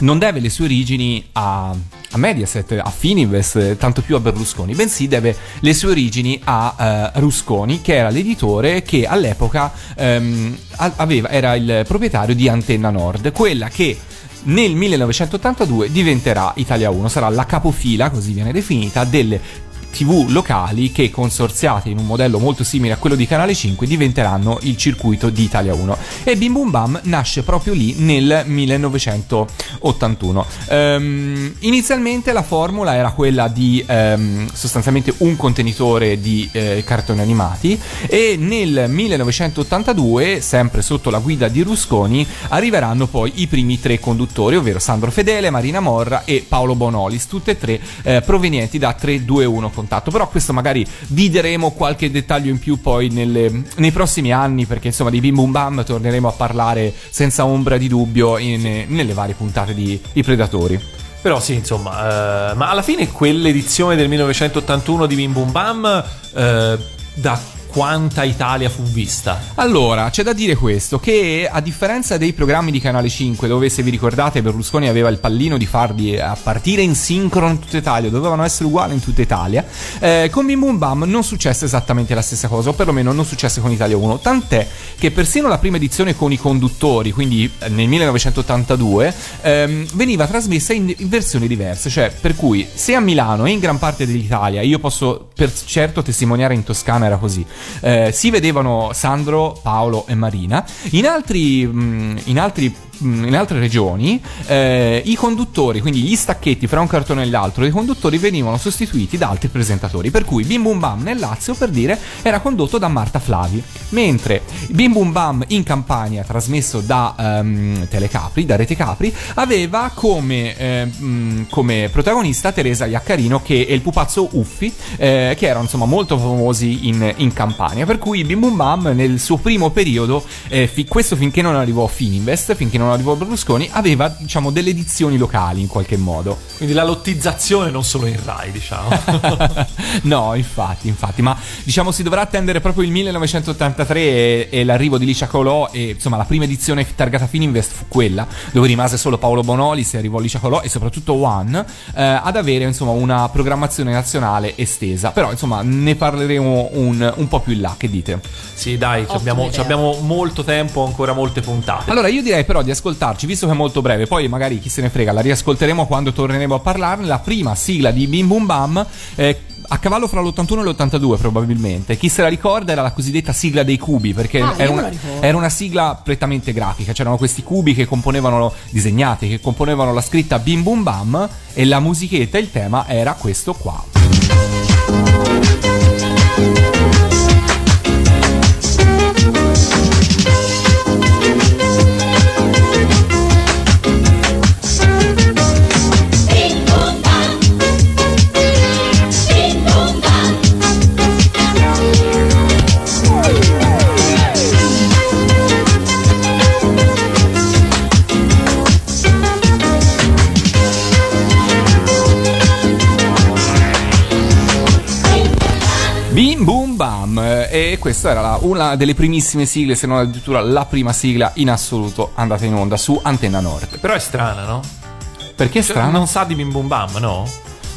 non deve le sue origini a, a Mediaset, a Fininvest, tanto più a Berlusconi, bensì deve le sue origini a eh, Rusconi, che era l'editore che all'epoca ehm, aveva, era il proprietario di Antenna Nord, quella che nel 1982 diventerà Italia 1, sarà la capofila, così viene definita, delle TV locali che consorziate in un modello molto simile a quello di Canale 5 diventeranno il circuito di Italia 1 e Bim Bum Bam nasce proprio lì nel 1981. Ehm, inizialmente la formula era quella di ehm, sostanzialmente un contenitore di eh, cartoni animati e nel 1982, sempre sotto la guida di Rusconi, arriveranno poi i primi tre conduttori, ovvero Sandro Fedele, Marina Morra e Paolo Bonolis, tutte e tre eh, provenienti da 321 Contatto. Però questo magari vi daremo qualche dettaglio in più poi nelle- nei prossimi anni, perché insomma di Bim Bum Bam torneremo a parlare senza ombra di dubbio in- nelle varie puntate di I Predatori. Però sì, insomma, eh, ma alla fine quell'edizione del 1981 di Bim Bum Bam, eh, da quanta Italia fu vista? Allora, c'è da dire questo, che a differenza dei programmi di Canale 5, dove se vi ricordate Berlusconi aveva il pallino di farli a partire in sincrono in tutta Italia, dovevano essere uguali in tutta Italia, eh, con Bim Bum Bam non successe esattamente la stessa cosa, o perlomeno non successe con Italia 1, tant'è che persino la prima edizione con i conduttori, quindi eh, nel 1982, ehm, veniva trasmessa in, in versioni diverse, cioè per cui se a Milano e in gran parte dell'Italia, io posso per certo testimoniare in Toscana era così, eh, si vedevano Sandro, Paolo e Marina. In altri, mh, in altri in altre regioni eh, i conduttori, quindi gli stacchetti fra un cartone e l'altro, i conduttori venivano sostituiti da altri presentatori. Per cui Bim Bum Bam nel Lazio, per dire, era condotto da Marta Flavi, mentre Bim Bum Bam in Campania, trasmesso da ehm, Telecapri, da Rete Capri, aveva come, eh, mh, come protagonista Teresa Iaccarino che è il pupazzo Uffi, eh, che erano insomma molto famosi in, in Campania. Per cui Bim Bum Bam nel suo primo periodo, eh, fi- questo finché non arrivò Fininvest, finché non arrivò Berlusconi, aveva diciamo delle edizioni locali in qualche modo. Quindi la lottizzazione non solo in Rai, diciamo. no, infatti, infatti, ma diciamo si dovrà attendere proprio il 1983 e, e l'arrivo di Licia Colò e insomma la prima edizione targata Fininvest fu quella, dove rimase solo Paolo Bonolis e arrivò Licia Colò e soprattutto One eh, ad avere insomma una programmazione nazionale estesa. Però insomma ne parleremo un, un po' più in là, che dite? sì, dai, ci abbiamo, abbiamo molto tempo, ancora molte puntate. Allora io direi però di ascoltarci, visto che è molto breve, poi magari chi se ne frega, la riascolteremo quando torneremo a parlarne, la prima sigla di Bim Bum Bam. eh, a cavallo fra l'81 e l'82 probabilmente. Chi se la ricorda era la cosiddetta sigla dei cubi, perché Ah, era, una, era una sigla prettamente grafica. C'erano questi cubi che componevano, disegnati, che componevano la scritta Bim Bum Bam e la musichetta, il tema era questo qua. Bam eh, e questa era la- una delle primissime sigle, se non addirittura la prima sigla in assoluto andata in onda su Antenna Nord. Però è strana, no? Perché è Cioè, strano? Non sa di Bim Bum Bam, no?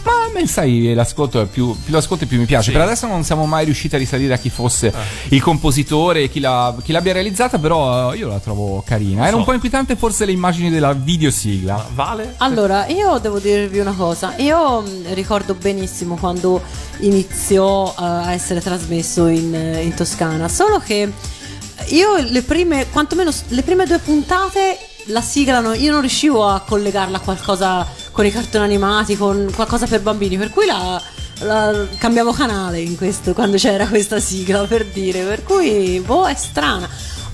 Ma a me sai, l'ascolto è più, più l'ascolto più mi piace. Sì. Per adesso non siamo mai riusciti a risalire a chi fosse Ah. il compositore e chi, l'ha- chi l'abbia realizzata, però eh, io la trovo carina. Era so. un po' inquietante forse le immagini della videosigla. Ma vale? Allora, io devo dirvi una cosa. Io mh, ricordo benissimo quando iniziò eh, a essere trasmesso in, in Toscana. Solo che io le prime, quantomeno le prime due puntate, la sigla no- io non riuscivo a collegarla a qualcosa con i cartoni animati, con qualcosa per bambini. Per cui la. la- cambiamo canale in questo quando c'era questa sigla per dire per cui boh è strana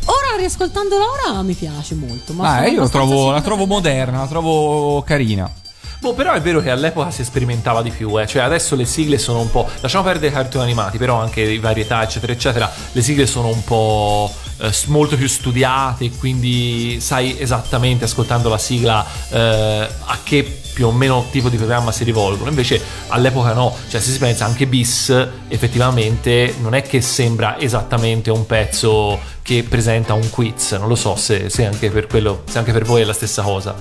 ora riascoltandola ora mi piace molto ma Ah, io la trovo, la trovo moderna, la trovo carina. Boh, però è vero che all'epoca si sperimentava di più, eh. cioè adesso le sigle sono un po'. Lasciamo perdere i cartoni animati, però anche i varietà, eccetera, eccetera. Le sigle sono un po' eh, molto più studiate, quindi sai esattamente ascoltando la sigla eh, a che più o meno tipo di programma si rivolgono. Invece all'epoca no, cioè se si pensa anche bis, effettivamente non è che sembra esattamente un pezzo che presenta un quiz. Non lo so se, se anche per quello, se anche per voi è la stessa cosa.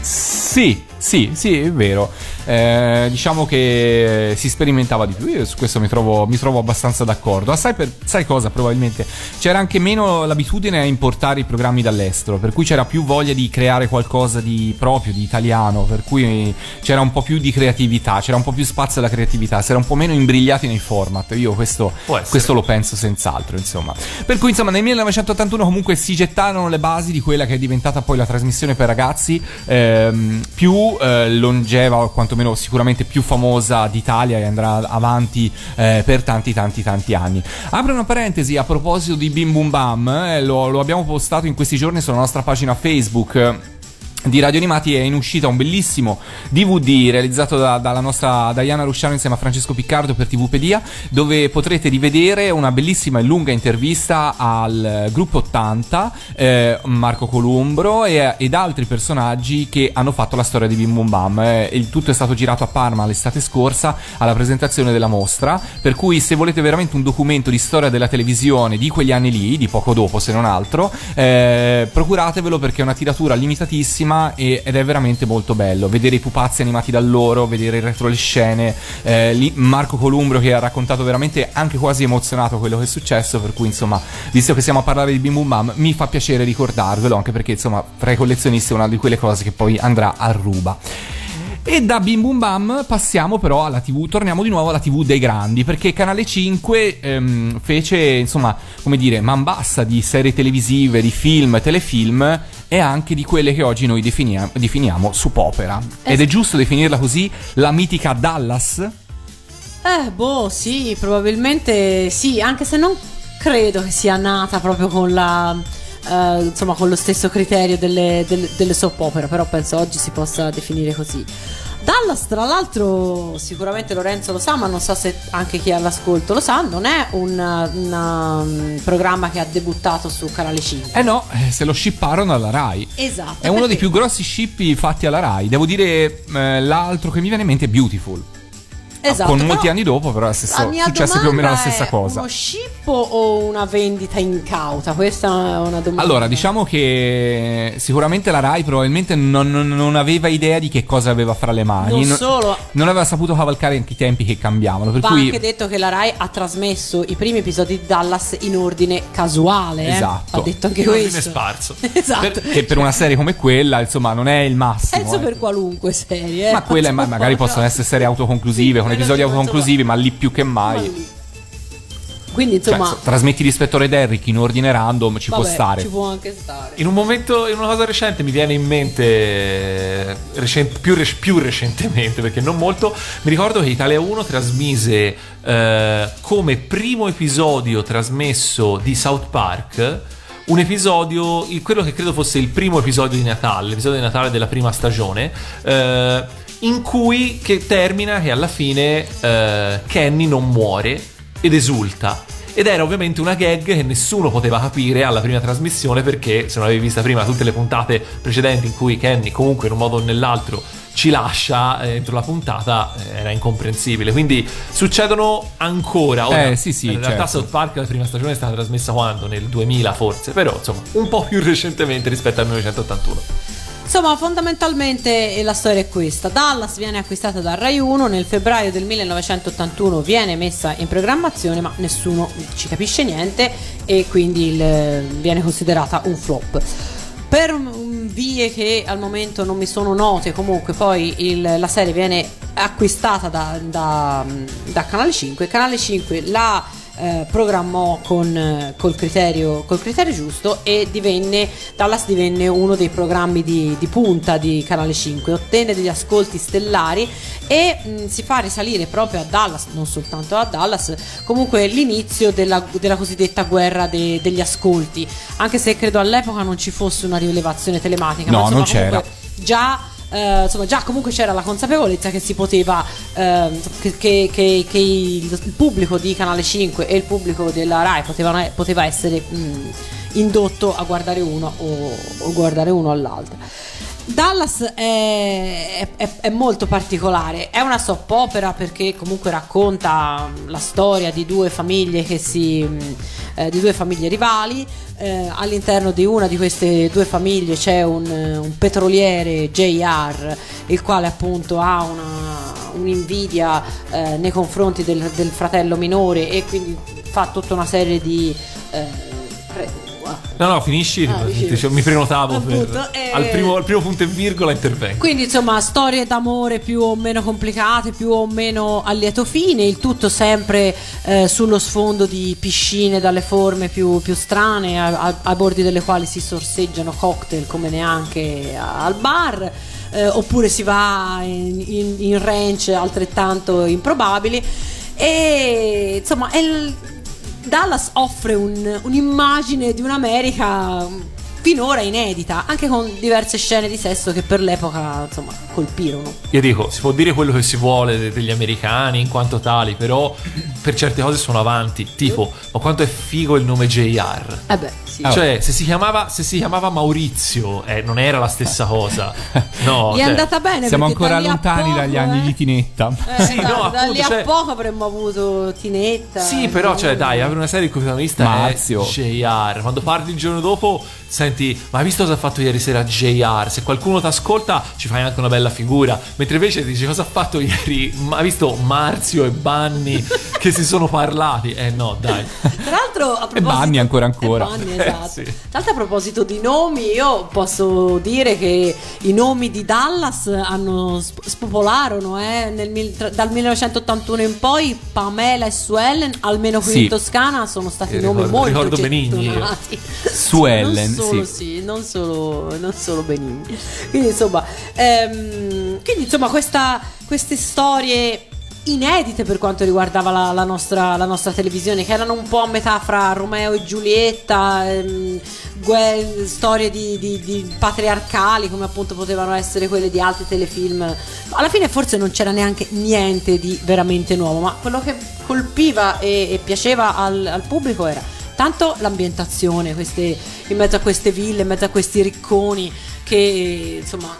Sì, Sì, sì, è vero. Eh, diciamo che si sperimentava di più. Io su questo mi trovo, mi trovo abbastanza d'accordo. Sai, per- sai cosa? Probabilmente c'era anche meno l'abitudine a importare i programmi dall'estero, per cui c'era più voglia di creare qualcosa di proprio, di italiano, per cui c'era un po' più di creatività, c'era un po' più spazio alla creatività, si era un po' meno imbrigliati nei format. Io questo, questo lo penso senz'altro, insomma. Per cui, insomma, nel 1981 comunque si gettarono le basi di quella che è diventata poi la trasmissione per ragazzi ehm, più eh, longeva, o quantomeno sicuramente più famosa d'Italia e andrà avanti eh, per tanti, tanti, tanti anni. Apro una parentesi a proposito di Bim Bum Bam, eh, lo, lo abbiamo postato in questi giorni sulla nostra pagina Facebook. Di Radio Animati è in uscita un bellissimo DVD realizzato da- dalla nostra Diana Rusciano insieme a Francesco Piccardo per TVpedia dove potrete rivedere una bellissima e lunga intervista al gruppo 80 eh, Marco Columbro e- ed altri personaggi che hanno fatto la storia di Bim Bum Bam. Eh, il tutto è stato girato a Parma l'estate scorsa alla presentazione della mostra per cui se volete veramente un documento di storia della televisione di quegli anni lì di poco dopo se non altro eh, procuratevelo perché è una tiratura limitatissima e- ed è veramente molto bello. Vedere i pupazzi animati da loro vedere il retro le scene eh, lì Marco Columbro che ha raccontato veramente anche quasi emozionato quello che è successo per cui insomma visto che siamo a parlare di Bim Bum Bam mi fa piacere ricordarvelo anche perché insomma tra i collezionisti è una di quelle cose che poi andrà a ruba. E da Bim Bum Bam passiamo però alla TV, torniamo di nuovo alla TV dei grandi, perché Canale 5 ehm, fece, insomma, come dire, man bassa di serie televisive, di film, telefilm e anche di quelle che oggi noi definia- definiamo soap opera. Ed è giusto definirla così, la mitica Dallas? Eh, boh, sì, probabilmente sì, anche se non credo che sia nata proprio con la. eh, insomma, con lo stesso criterio delle, delle, delle soap opera, però penso oggi si possa definire così. Dallas, tra l'altro, sicuramente Lorenzo lo sa, ma non so se anche chi è all'ascolto lo sa, non è un, un programma che ha debuttato su Canale 5. Eh no, eh, se lo shipparono alla Rai. Esatto. È uno dei più grossi shippi fatti alla Rai. Devo dire, eh, l'altro che mi viene in mente è Beautiful. Esatto, Con molti anni dopo, però mia successe più o meno la stessa è cosa. Uno scippo o una vendita incauta? Questa è una domanda. Allora, diciamo che sicuramente la Rai probabilmente non, non- non aveva idea di che cosa aveva fra le mani. Non solo. non aveva saputo cavalcare anche i tempi che cambiavano. Per Va cui. anche detto che la Rai ha trasmesso i primi episodi di Dallas in ordine casuale. eh. Esatto. Ha detto anche In ordine questo. sparso. esatto. Per- Che per una serie come quella, insomma, non è il massimo. Penso eh. per qualunque serie. eh. Ma quelle ma- magari possono essere serie autoconclusive, Sì, con episodi sì, autoconclusivi, ma lì più che mai. Quindi Cioè, insomma, se trasmetti l'ispettore Derrick in ordine random, ci può vabbè, stare. Ci può anche stare. In un momento, in una cosa recente mi viene in mente, eh, recen- più, rec- più recentemente, perché non molto, mi ricordo che Italia 1 trasmise eh, come primo episodio trasmesso di South Park un episodio, quello che credo fosse il primo episodio di Natale, l'episodio di Natale della prima stagione, eh, in cui che termina che alla fine eh, Kenny non muore ed esulta. Ed era ovviamente una gag che nessuno poteva capire alla prima trasmissione perché se non avevi vista prima tutte le puntate precedenti in cui Kenny comunque in un modo o nell'altro ci lascia eh, entro la puntata eh, era incomprensibile. Quindi succedono ancora. Ora, Eh, sì, sì, In realtà certo. South Park la prima stagione è stata trasmessa quando? Nel 2000 forse, però insomma un po' più recentemente rispetto al 1981. Insomma, fondamentalmente eh, la storia è questa. Dallas viene acquistata da Rai 1 nel febbraio del 1981, viene messa in programmazione, ma nessuno ci capisce niente e quindi il- viene considerata un flop. Per mm, vie che al momento non mi sono note, comunque poi il- la serie viene acquistata da, da- da Canale 5. Canale 5 la eh, programmò con, eh, col, criterio, col criterio giusto e divenne, Dallas divenne uno dei programmi di, di punta di Canale 5, ottenne degli ascolti stellari e mh, si fa risalire proprio a Dallas, non soltanto a Dallas, comunque l'inizio della, della cosiddetta guerra de- degli ascolti, anche se credo all'epoca non ci fosse una rilevazione telematica, No, ma insomma, non c'era. già eh, insomma già comunque c'era la consapevolezza che si poteva ehm, che, che- che- il pubblico di Canale 5 e il pubblico della Rai potevano, poteva essere mh, indotto a guardare uno o, o guardare uno all'altro Dallas è, è- è molto particolare, è una soap opera perché comunque racconta mm, la storia di due famiglie si mm, eh, di due famiglie rivali. Eh, all'interno di una di queste due famiglie c'è un, eh, un petroliere JR, il quale appunto ha una, un'invidia eh, nei confronti del, del fratello minore e quindi fa tutta una serie di No, no, finisci. Ah, dicevo. Mi prenotavo Appunto, per, eh. al, primo, al primo punto e virgola intervengo. Quindi insomma storie d'amore più o meno complicate, più o meno a lieto fine, il tutto sempre eh, sullo sfondo di piscine dalle forme più, più strane, a, a- ai bordi delle quali si sorseggiano cocktail come neanche a- al bar. eh, oppure si va in, in- in ranch altrettanto improbabili e insomma è Dallas offre un- un'immagine di un'America finora inedita, anche con diverse scene di sesso che per l'epoca insomma colpirono. Io dico, si può dire quello che si vuole de- degli americani in quanto tali, però per certe cose sono avanti. Tipo, ma quanto è figo il nome JR? Eh beh, sì. Cioè, se si chiamava, se si chiamava Maurizio, eh, non era la stessa cosa. No, Gli è cioè- andata bene Siamo ancora da lontani poco, dagli anni eh. di Tinetta. Eh, Sì, da, no, da appunto, lì a cioè- poco avremmo avuto Tinetta. Sì, però, cioè, dai, avere una serie il cui protagonista Marzio. è JR. Quando parli il giorno dopo, senti, ma hai visto cosa ha fatto ieri sera JR? Se qualcuno ti ascolta, ci fai anche una bella figura. Mentre invece dici cosa ha fatto ieri? Ma hai visto Marzio e Banni che si sono parlati? Eh no, dai. Tra l'altro, a proposito, Banni ancora ancora. E Banni, esatto. sì. Tra l'altro, a proposito di nomi, io posso dire che i nomi di Dallas hanno sp- spopolarono eh, nel tra- dal 1981 in poi. Pamela e Suellen, almeno qui Sì. in Toscana, sono stati Eh, nomi ricordo- molto ricordo io. gettonati. Suellen, non solo, sì. sì, non solo, non solo Benigni. Quindi, insomma, ehm, quindi, insomma questa- queste storie inedite per quanto riguardava la, la nostra, la nostra televisione, che erano un po' a metà fra Romeo e Giulietta, ehm, gue- storie di, di- di patriarcali come appunto potevano essere quelle di altri telefilm. Alla fine forse non c'era neanche niente di veramente nuovo, ma quello che colpiva e, e piaceva al, al pubblico era tanto l'ambientazione, queste, in mezzo a queste ville, in mezzo a questi ricconi che insomma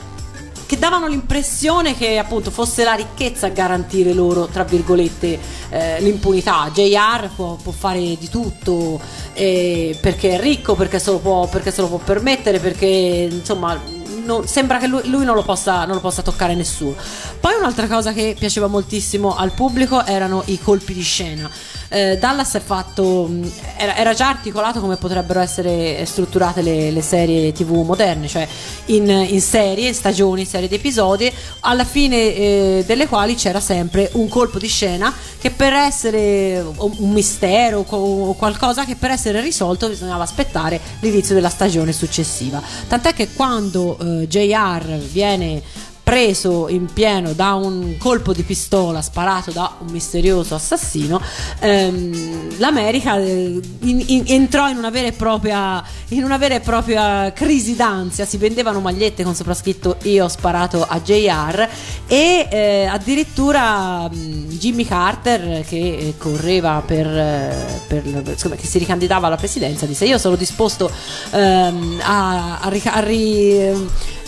che davano l'impressione che appunto fosse la ricchezza a garantire loro, tra virgolette, eh, l'impunità. JR può, può fare di tutto eh, perché è ricco, perché se può, perché se lo può permettere, perché insomma non- sembra che lui, lui non, lo possa, non lo possa toccare nessuno. Poi un'altra cosa che piaceva moltissimo al pubblico erano i colpi di scena. Eh, Dallas è fatto, mh, era, era già articolato come potrebbero essere strutturate le, le serie tv moderne, cioè in, in serie, stagioni, serie di episodi, alla fine eh, delle quali c'era sempre un colpo di scena che per essere un mistero o qualcosa che per essere risolto bisognava aspettare l'inizio della stagione successiva. Tant'è che quando eh, JR viene preso in pieno da un colpo di pistola sparato da un misterioso assassino, ehm, l'America eh, in- in- entrò in una, vera e propria, in una vera e propria crisi d'ansia. Si vendevano magliette con soprascritto Io ho sparato a JR e eh, addirittura mh, Jimmy Carter che eh, correva per, eh, per insomma, che si ricandidava alla presidenza disse io sono disposto ehm, a, a a ri-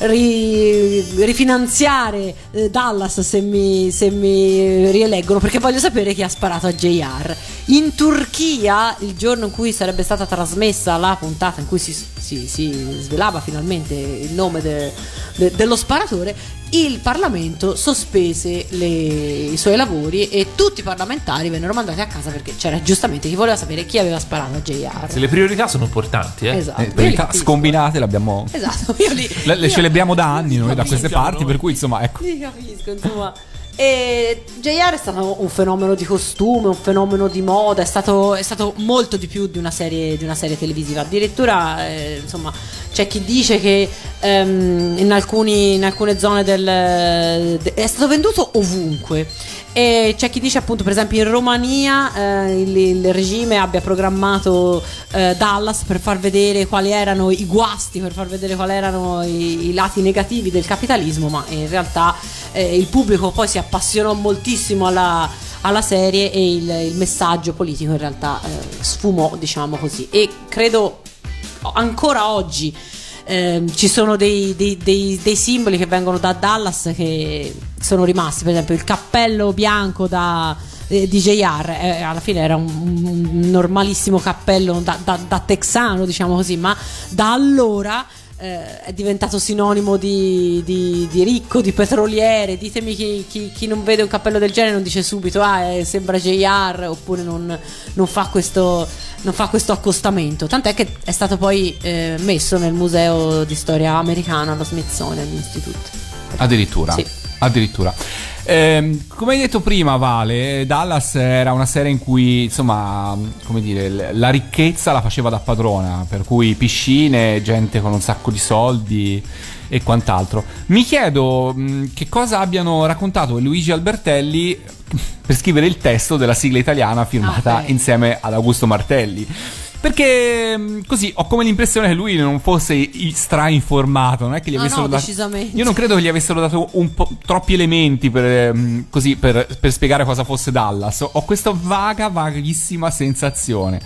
ri- rifinanziare eh, Dallas se mi, se mi rieleggono perché voglio sapere chi ha sparato a JR in Turchia il giorno in cui sarebbe stata trasmessa la puntata in cui si, si- si svelava finalmente il nome de- de- dello sparatore il Parlamento sospese le- i suoi lavori e tutti i parlamentari vennero mandati a casa perché c'era giustamente chi voleva sapere chi aveva sparato a JR Se le priorità sono importanti, eh. esatto Eh, Io priorità scombinate l'abbiamo. esatto io li, Le, le io- celebriamo da anni noi da queste parti, noi. per cui insomma, ecco. Sì, capisco, insomma. E JR è stato un fenomeno di costume, un fenomeno di moda, è stato, è stato molto di più di una serie, di una serie televisiva. Addirittura, eh, insomma, c'è chi dice che ehm, in, alcuni- in alcune zone del. de- è stato venduto ovunque. E c'è chi dice appunto, per esempio, in Romania eh, il, il regime abbia programmato eh, Dallas per far vedere quali erano i guasti, per far vedere quali erano i, i lati negativi del capitalismo, ma in realtà eh, il pubblico poi si appassionò moltissimo alla, alla serie e il, il messaggio politico in realtà eh, sfumò, diciamo così. E credo ancora oggi ehm, ci sono dei, dei- dei- dei simboli che vengono da Dallas che sono rimasti, per esempio il cappello bianco da eh, di JR eh, alla fine era un, un normalissimo cappello da, da- da texano diciamo così ma da allora eh, è diventato sinonimo di, di- di ricco, di petroliere. Ditemi chi, chi- chi non vede un cappello del genere non dice subito ah, eh, sembra JR oppure non, non fa questo, non fa questo accostamento. Tant'è che è stato poi eh, messo nel museo di storia americana allo Smithsonian Institute. Addirittura. Sì. Addirittura. Ehm, come hai detto prima, Vale, Dallas era una serie in cui, insomma, come dire, la ricchezza la faceva da padrona, per cui piscine, gente con un sacco di soldi e quant'altro. Mi chiedo mh, che cosa abbiano raccontato Luigi Albertelli per scrivere il testo della sigla italiana firmata Ah, insieme ad Augusto Martelli. Perché mh, così ho come l'impressione che lui non fosse stra-informato, non è che gli No, avessero no, dato. decisamente. Io non credo che gli avessero dato un po' troppi elementi per, ehm, così, per, per spiegare cosa fosse Dallas. Ho questa vaga, vaghissima sensazione.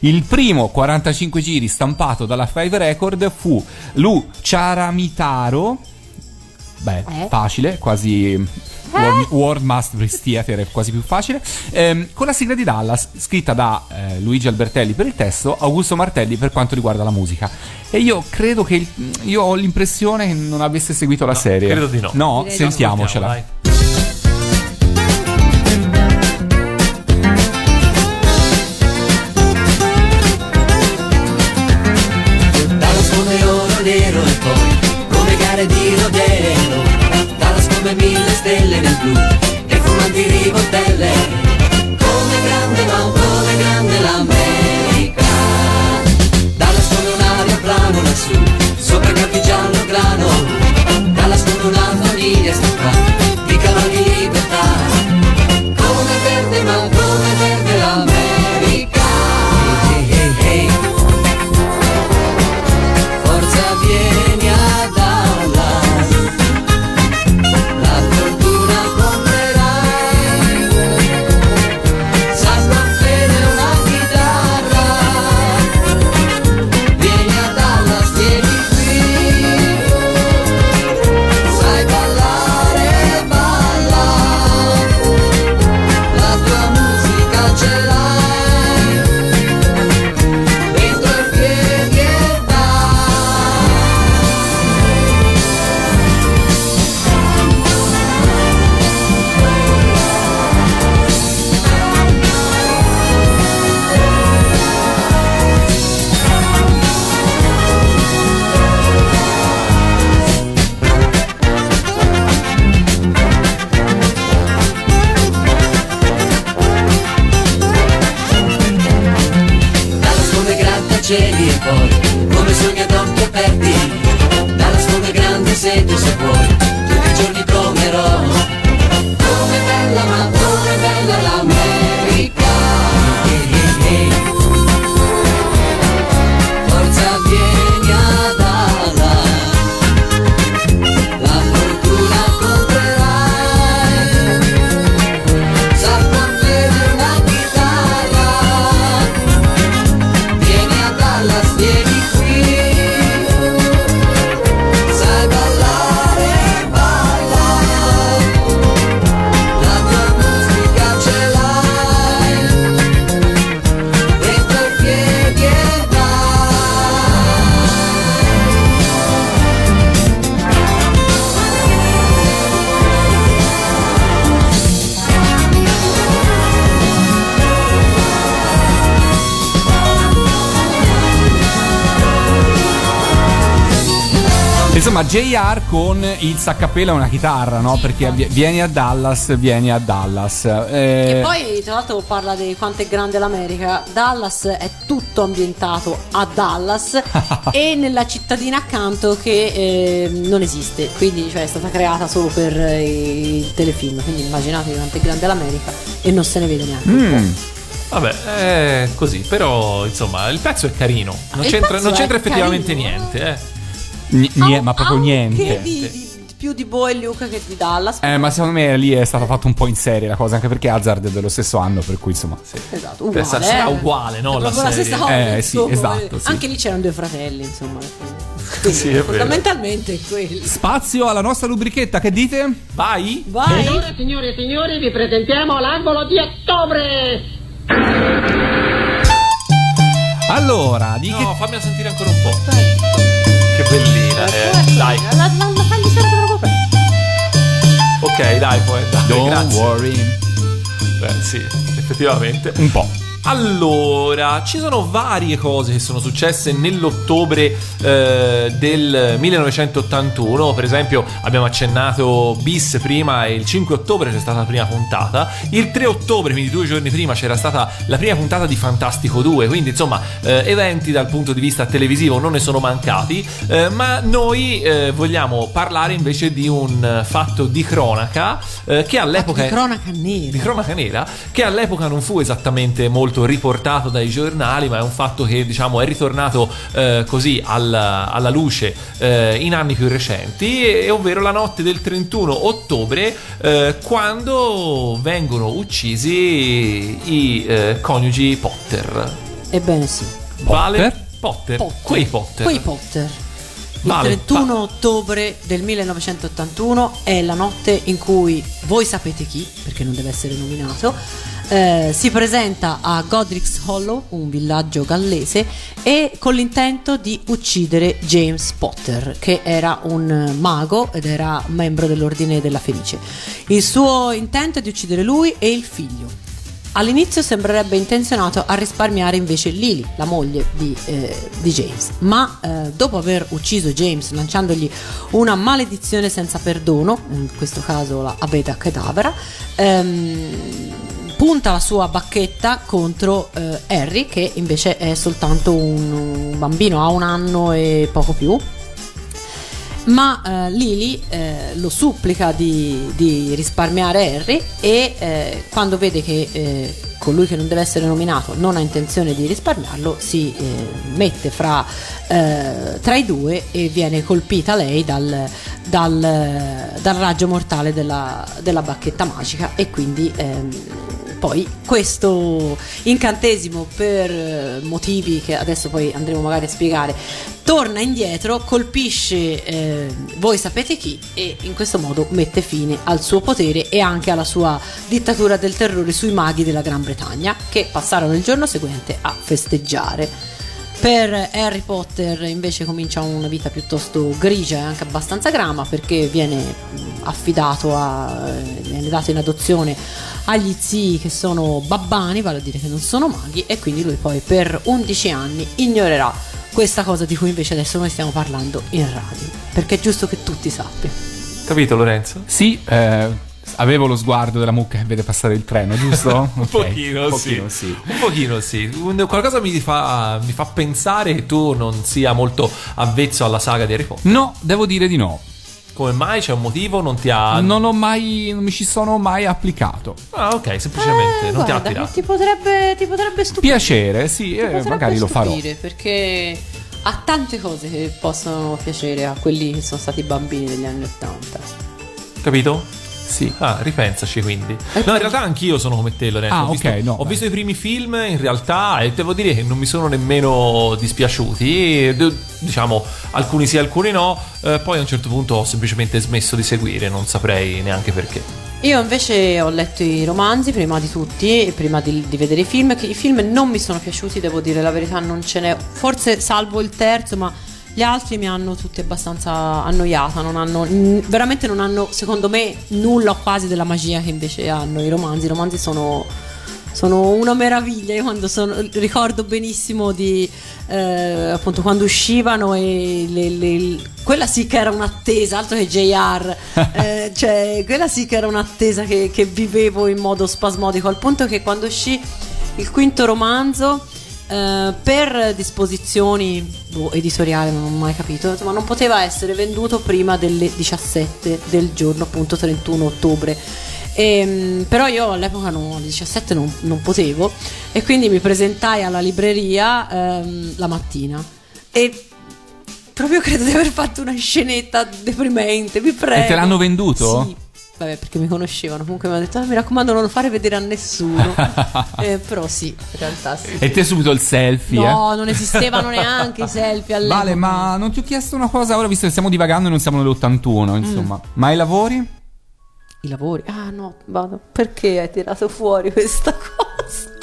Il primo 45 giri stampato dalla Five Record fu Lu Ciaramitaro. Beh, Eh? facile, quasi. World, World Masterpiece Theater è quasi più facile. Ehm, con la sigla di Dallas, scritta da eh, Luigi Albertelli per il testo, Augusto Martelli per quanto riguarda la musica. E io credo che. il- io ho l'impressione che non avesse seguito la serie. credo di no. No, Direi di no. sentiamocela. Dai. Dallas blu e fumanti ribotelle JR con il saccapelo e una chitarra, no? Perché vi- vieni a Dallas, vieni a Dallas. Eh, E poi, tra l'altro, parla di quanto è grande l'America. Dallas è tutto ambientato a Dallas e nella cittadina accanto che eh, non esiste. Quindi, cioè, è stata creata solo per eh, il telefilm. Quindi, immaginatevi quanto è grande l'America e non se ne vede neanche. un mm, po'. Vabbè, è così, però insomma il pezzo è carino, non Il c'entra, non c'entra effettivamente carino. niente. Eh. Ni- nie- ma proprio niente. Di, di- più di Bo e Luke che di Dallas. Eh, ma secondo me lì è stato fatto un po' in serie la cosa, anche perché Hazard è dello stesso anno, per cui insomma. Esatto, uguale. Sarà eh. uguale, no, È la la serie. stessa cosa. Eh, sì, esatto, sì. Anche lì c'erano due fratelli, insomma. Sì, è. Fondamentalmente è quello. Spazio alla nostra rubrichetta, che dite? Vai. Vai. Signore, signori e signori, vi presentiamo l'angolo di ottobre! Allora, di che No, fammi sentire ancora un po'. Che eh. Dai. La, la, la fagli solo proprio presto. Ok, dai, poi. Dai, Don't grazie. worry. Beh, sì, effettivamente. Un po'. Allora, ci sono varie cose che sono successe nell'ottobre eh, del 1981. Per esempio, abbiamo accennato Bis prima e il 5 ottobre c'è stata la prima puntata. Il 3 ottobre, quindi due giorni prima, c'era stata la prima puntata di Fantastico 2. Quindi, insomma, eh, eventi dal punto di vista televisivo non ne sono mancati. eh, ma noi eh, vogliamo parlare invece di un fatto di cronaca eh, che all'epoca. Di cronaca nera. di cronaca nera che all'epoca non fu esattamente molto riportato dai giornali ma è un fatto che diciamo è ritornato eh, così alla, alla luce eh, in anni più recenti e- ovvero la notte del 31 ottobre eh, quando vengono uccisi i eh, coniugi Potter Ebbene sì. Vale Potter, Potter. quei Potter Quei Potter. Il Vale, 31 va- ottobre del 1981 è la notte in cui voi sapete chi, perché non deve essere nominato, eh, si presenta a Godric's Hollow, un villaggio gallese, e con l'intento di uccidere James Potter, che era un mago ed era membro dell'Ordine della Fenice. Il suo intento è di uccidere lui e il figlio. All'inizio sembrerebbe intenzionato a risparmiare invece Lily, la moglie di, eh, di James, ma eh, dopo aver ucciso James lanciandogli una maledizione senza perdono, in questo caso la Abeda Kedavra, ehm, punta la sua bacchetta contro eh, Harry, che invece è soltanto un, bambino, ha un anno e poco più, ma eh, Lily eh, lo supplica di, di risparmiare Harry e eh, quando vede che eh, colui che non deve essere nominato non ha intenzione di risparmiarlo si eh, mette fra, eh, tra i due e viene colpita lei dal, dal- dal raggio mortale della, della bacchetta magica e quindi ehm, poi questo incantesimo per eh, motivi che adesso poi andremo magari a spiegare torna indietro, colpisce eh, voi sapete chi e in questo modo mette fine al suo potere e anche alla sua dittatura del terrore sui maghi della Gran Bretagna che passarono il giorno seguente a festeggiare. Per Harry Potter invece comincia una vita piuttosto grigia e anche abbastanza grama perché viene mh, affidato a eh, viene dato in adozione agli zii che sono babbani, vale a dire che non sono maghi e quindi lui poi per 11 anni ignorerà questa cosa di cui invece adesso noi stiamo parlando in radio, perché è giusto che tutti sappiano. capito Lorenzo? Sì, eh, avevo lo sguardo della mucca che vede passare il treno, giusto? Un Ok, pochino, un sì. pochino, sì. Un pochino sì. Un- Qualcosa mi fa, mi fa pensare che tu non sia molto avvezzo alla saga di Harry Potter. No, devo dire di no. Come mai? C'è un motivo? Non ti ha. Non ho mai, non mi ci sono mai applicato. Ah, ok, semplicemente Eh, non ti ha guarda, attirato. ti potrebbe, ti potrebbe stupire. Piacere, sì, Ti eh, magari lo farò. stupire, Perché ha tante cose che possono piacere a quelli che sono stati bambini degli anni Ottanta. Capito? Sì. Ah, ripensaci quindi. No, in realtà anch'io sono come te, Lorenzo. Ah, ho visto, ok, no, ho beh. visto i primi film in realtà e devo dire che non mi sono nemmeno dispiaciuti. Diciamo, alcuni sì, alcuni no. Eh, poi a un certo punto ho semplicemente smesso di seguire, non saprei neanche perché. Io invece ho letto i romanzi prima di tutti, e prima di, di vedere i film, che i film non mi sono piaciuti, devo dire la verità, non ce n'è, forse salvo il terzo, ma gli altri mi hanno tutti abbastanza annoiata, non hanno, veramente non hanno, secondo me, nulla o quasi della magia che invece hanno i romanzi. I romanzi sono, sono una meraviglia, io quando sono, ricordo benissimo di, eh, appunto, quando uscivano e le- le- quella sì che era un'attesa, altro che JR, eh, cioè quella sì che era un'attesa che, che vivevo in modo spasmodico, al punto che quando uscì il quinto romanzo, eh, per disposizioni boh, editoriali, non ho mai capito, insomma non poteva essere venduto prima delle 17 del giorno appunto 31 ottobre. Ehm, però io all'epoca no, alle 17 non, non potevo e quindi mi presentai alla libreria ehm, la mattina e proprio credo di aver fatto una scenetta deprimente, vi prego. E te l'hanno venduto? Sì. Vabbè, perché mi conoscevano. Comunque mi hanno detto: "Ah, mi raccomando, non lo fare vedere a nessuno. Eh, però sì, in realtà sì. E te subito il selfie, No, non esistevano neanche i selfie eh? all'epoca. Vale, ma non ti ho chiesto una cosa ora, visto che stiamo divagando e non siamo nell'81, insomma. Ma i lavori? I lavori? Ah no, vado. Perché hai tirato fuori questa cosa?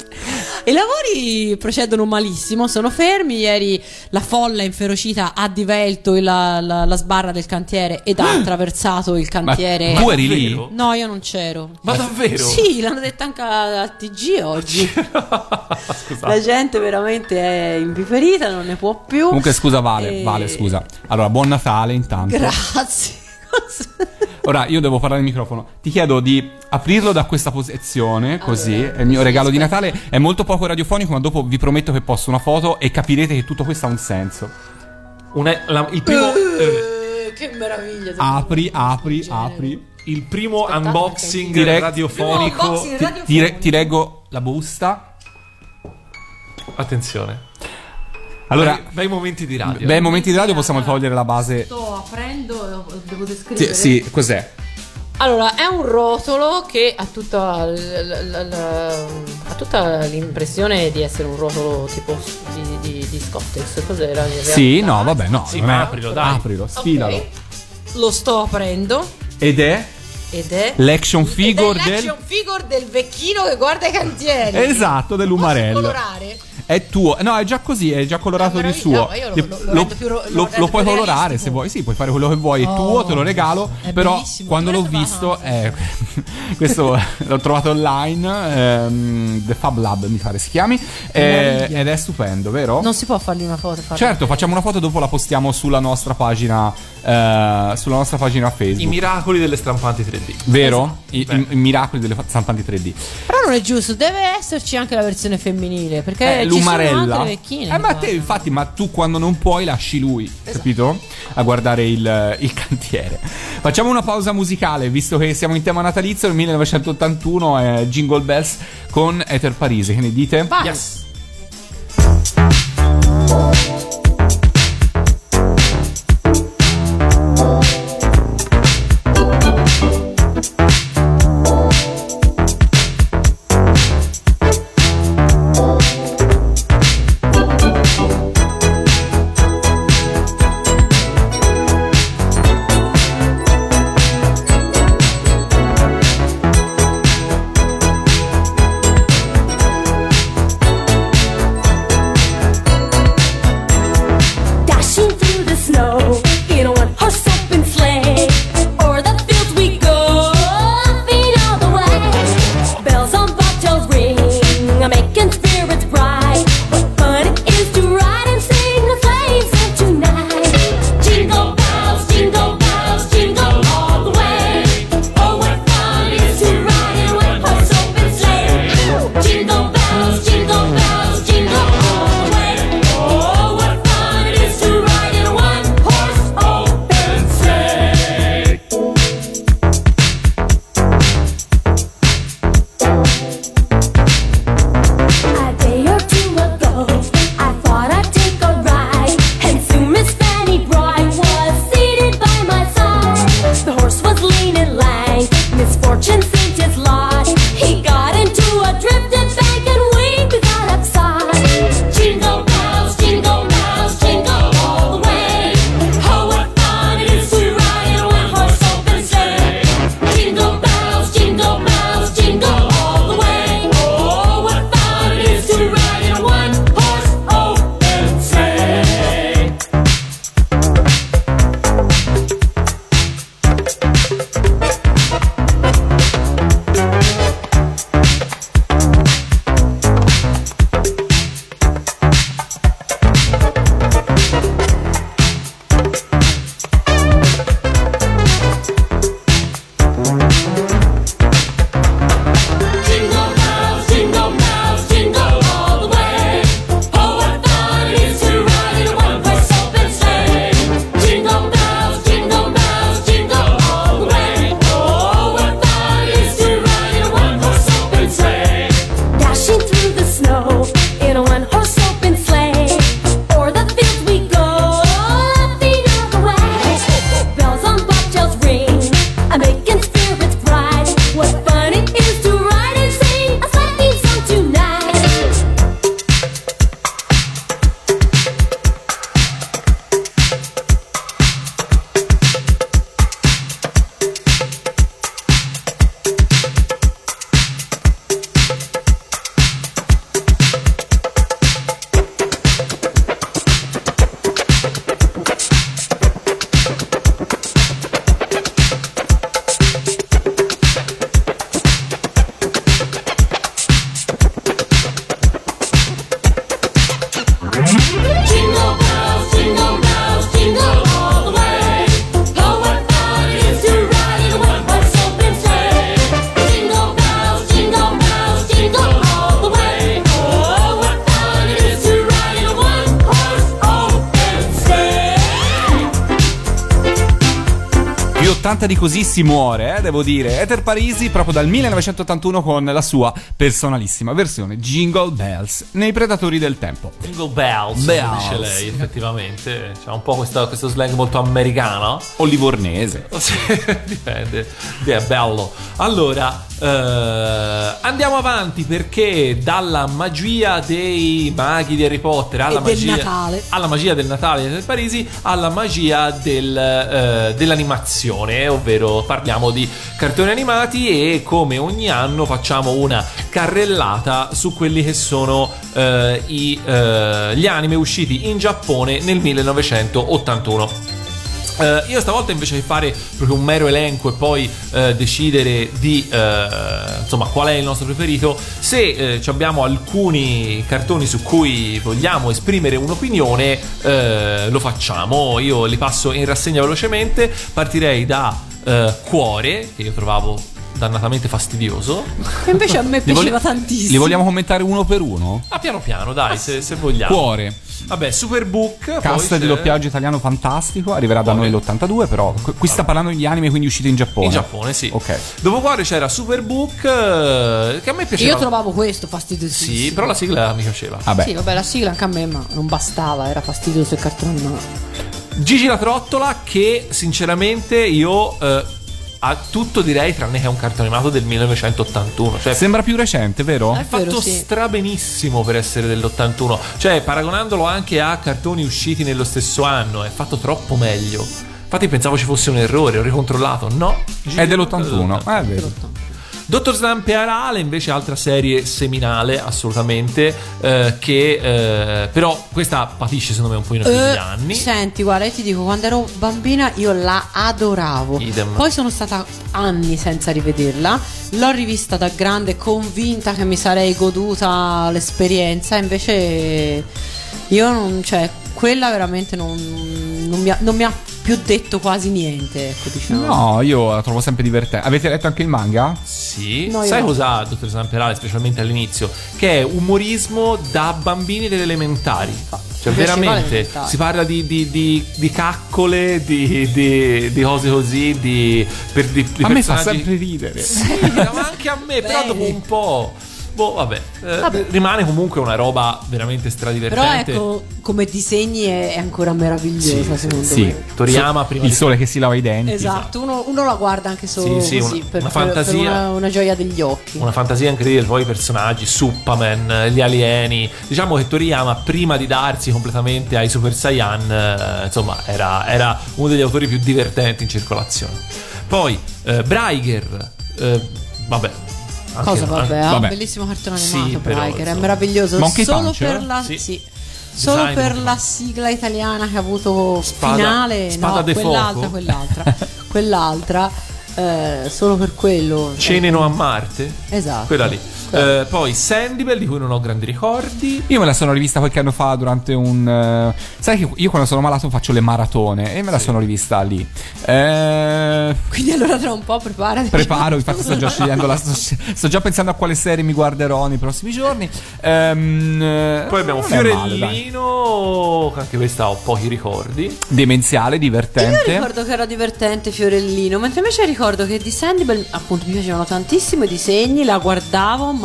I lavori procedono malissimo, sono fermi. Ieri la folla inferocita ha divelto la, la- la sbarra del cantiere ed ha attraversato il cantiere. Ma tu eri lì? No, io non c'ero. Ma davvero? Sì, l'hanno detto anche a- al TG oggi. La gente veramente è impiperita, non ne può più. Comunque scusa Vale, E- Vale scusa. Allora, buon Natale intanto. Grazie. Ora io devo parlare al microfono. Ti chiedo di aprirlo da questa posizione, così. Allora, è il mio sì, regalo di. Natale. È molto poco radiofonico, ma dopo vi prometto che posto una foto e capirete che tutto questo ha un senso. Una- la- il primo, eh, Eh, che meraviglia. Apri, apri, apri. il primo Aspettate, unboxing Direi- radiofonico. Primo unboxing Ti, radiofonico. ti re- ti reggo la busta. Attenzione. Allora, bei, bei momenti di radio. bei momenti di radio possiamo togliere la base. Sto aprendo, devo descrivere. Sì, sì, cos'è? Allora, è un rotolo che ha tutta, l- l- l- l- ha tutta l'impressione di essere un rotolo tipo di, di, di Scottex. Cos'era? in Sì, no, vabbè, no. Sì, non ma è- aprilo, dai. Aprilo, sfilalo. Ok. Lo sto aprendo Ed è ed è l'action figure ed è l'action del. figure del vecchino che guarda i cantieri. Esatto, Posso dell'umarello. colorare? È tuo. No, è già così, è già colorato di suo. No, io lo- lo- lo lo lo- puoi colorare se vuoi. Sì, puoi fare quello che vuoi. È Oh, tuo, te lo regalo. è però quando l'ho visto, eh, questo l'ho trovato online. ehm, The Fab Lab mi pare si chiami. eh, ed è stupendo, vero? Non si può fargli una foto. farli. Certo, facciamo una foto dopo la postiamo sulla nostra pagina. eh, sulla nostra pagina Facebook. I miracoli delle stampanti 3D. Vero? I, i- i miracoli delle stampanti 3D. Però non è giusto, deve esserci anche la versione femminile. Perché Eh, l'umarella. Eh, ma te, infatti, ma tu quando non puoi lasci lui, capito? A guardare il, il cantiere. Facciamo una pausa musicale, visto che siamo in tema natalizio. Nel 1981 è Jingle Bells con Ether Parisi. Che ne dite? Vai. Yes. 80 di così si muore, eh, devo dire. Ether Parisi proprio dal 1981 con la sua personalissima versione Jingle Bells nei Predatori del Tempo. Jingle bells, Bells. dice lei, effettivamente. C'ha un po' questa- questo slang molto americano. O livornese. Dipende. È bello. Allora, eh, andiamo avanti perché dalla magia dei maghi di Harry Potter alla del magia, Natale. alla magia del Natale del Parisi alla magia del, eh, dell'animazione, ovvero parliamo di cartoni animati e come ogni anno facciamo una carrellata su quelli che sono eh, i, gli anime usciti in Giappone nel 1981. Eh, io stavolta invece di fare proprio un mero elenco e poi eh, decidere di eh, insomma qual è il nostro preferito, se abbiamo alcuni cartoni su cui vogliamo esprimere un'opinione, lo facciamo. Io li passo in rassegna velocemente. Partirei da Cuore, che io trovavo dannatamente fastidioso. Che invece a me piaceva tantissimo. li vogliamo commentare uno per uno? Ah, piano piano, dai, se, se vogliamo. Cuore. Vabbè, Superbook. Cast poi di doppiaggio italiano fantastico, arriverà da noi l'82, però qui- qui sta parlando di anime quindi usciti in Giappone. In Giappone, sì. Ok. Dopo Cuore c'era Superbook, eh, che a me piaceva. Io trovavo questo fastidiosissimo. Sì, però la sigla mi piaceva. Vabbè. Sì, vabbè, la sigla anche a me, ma non bastava, era fastidioso il cartone. Gigi la trottola, che sinceramente io eh, a tutto direi tranne che è un cartone animato del 1981. Cioè, Sembra più recente, vero? È fatto vero, sì. strabenissimo per essere dell'81. Cioè, paragonandolo anche a cartoni usciti nello stesso anno, è fatto troppo meglio. Infatti pensavo ci fosse un errore, ho ricontrollato. No, È la dell'81. trottola Eh, vedi. Dottor Slump e Arale invece altra serie seminale assolutamente eh, che eh, però questa patisce secondo me un pochino più di Eh, anni Senti, guarda, io ti dico, quando ero bambina io la adoravo. Idem. Poi sono stata anni senza rivederla. L'ho rivista da grande, convinta che mi sarei goduta l'esperienza. Invece io non, cioè, quella veramente non, non mi ha, non mi ha più detto quasi niente. Ecco, diciamo. No, io la trovo sempre divertente. Avete letto anche il manga? Sì, No, sai no. cos'ha Dottor Slump e Arale specialmente all'inizio? Che è umorismo da bambini delle elementari cioè Mi piaceva veramente si parla di, di- di- di caccole, di, di- di cose così, di, per, di, di A me fa sempre ridere. Sì, ma anche a me, però dopo un po'. Boh, vabbè. eh, Vabbè. Rimane comunque una roba veramente Però stradivertente. ecco, come disegni è, è ancora meravigliosa, secondo Sì. me. Toriyama prima Il sole che si lava i denti. Esatto, uno, uno la guarda anche solo Sì, sì, così, una- per, una per- per fantasia. una, una gioia degli occhi. Una fantasia incredibile, poi i personaggi, Superman, gli alieni. Diciamo che Toriyama, prima di darsi completamente ai Super Saiyan, eh, insomma, era, era uno degli autori più divertenti in circolazione. Poi, eh, Braiger, eh, vabbè. Anche- Cosa vabbè, ha vabbè. un bellissimo cartone Sì, animato però, Breaker, è meraviglioso Monkey solo Punch, per eh? la Sì. sì. Solo Design per la sigla italiana che ha avuto Spada- finale, Spada no, de quell'altra, Fuoco? quell'altra, quell'altra, eh, solo per quello. Ceneno a Marte. Esatto. Quella lì. Eh, poi Sandibell, di cui non ho grandi ricordi. Io me la sono rivista qualche anno fa durante un. eh, sai che io quando sono malato faccio le maratone e me la sono rivista lì. Eh, Quindi allora tra un po' preparati. preparo, infatti sto già scegliendo la. Sto, sto già pensando a quale serie mi guarderò nei prossimi giorni. Eh, Poi abbiamo è male. Fiorellino, anche questa ho pochi ricordi. Demenziale, Io divertente. ricordo che era divertente Fiorellino, mentre invece ricordo che di Sandibell appunto mi piacevano tantissimo i disegni, la guardavo, ma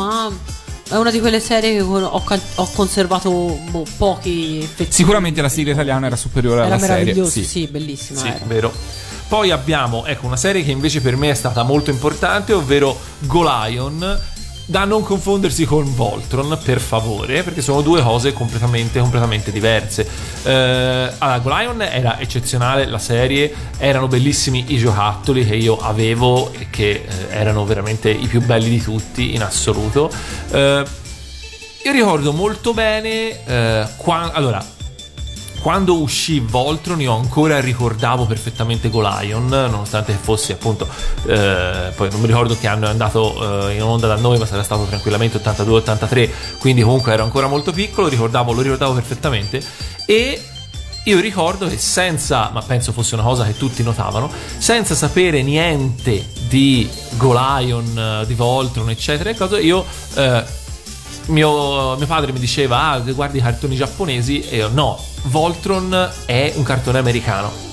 è una di quelle serie che ho, ho conservato boh, pochi effetti. Sicuramente la sigla italiana era superiore era alla serie. Sì. sì, bellissima. Sì, era. vero. Poi abbiamo ecco, una serie che invece per me è stata molto importante, ovvero Golion. Da non confondersi con Voltron, per favore, perché sono due cose completamente, completamente diverse. Eh, allora, Golion era eccezionale la serie, erano bellissimi i giocattoli che io avevo e che eh, erano veramente i più belli di tutti in assoluto. Eh, io ricordo molto bene eh, qua- allora quando uscì Voltron io ancora ricordavo perfettamente Golion nonostante fosse appunto eh, poi non mi ricordo che anno è andato eh, in onda da noi ma sarà stato tranquillamente 82-83 quindi comunque ero ancora molto piccolo ricordavo, lo ricordavo perfettamente. E io ricordo che senza, ma penso fosse una cosa che tutti notavano, senza sapere niente di Golion, eh, di Voltron, eccetera, e cose, io eh, mio, mio padre mi diceva ah guardi i cartoni giapponesi e io no Voltron è un cartone americano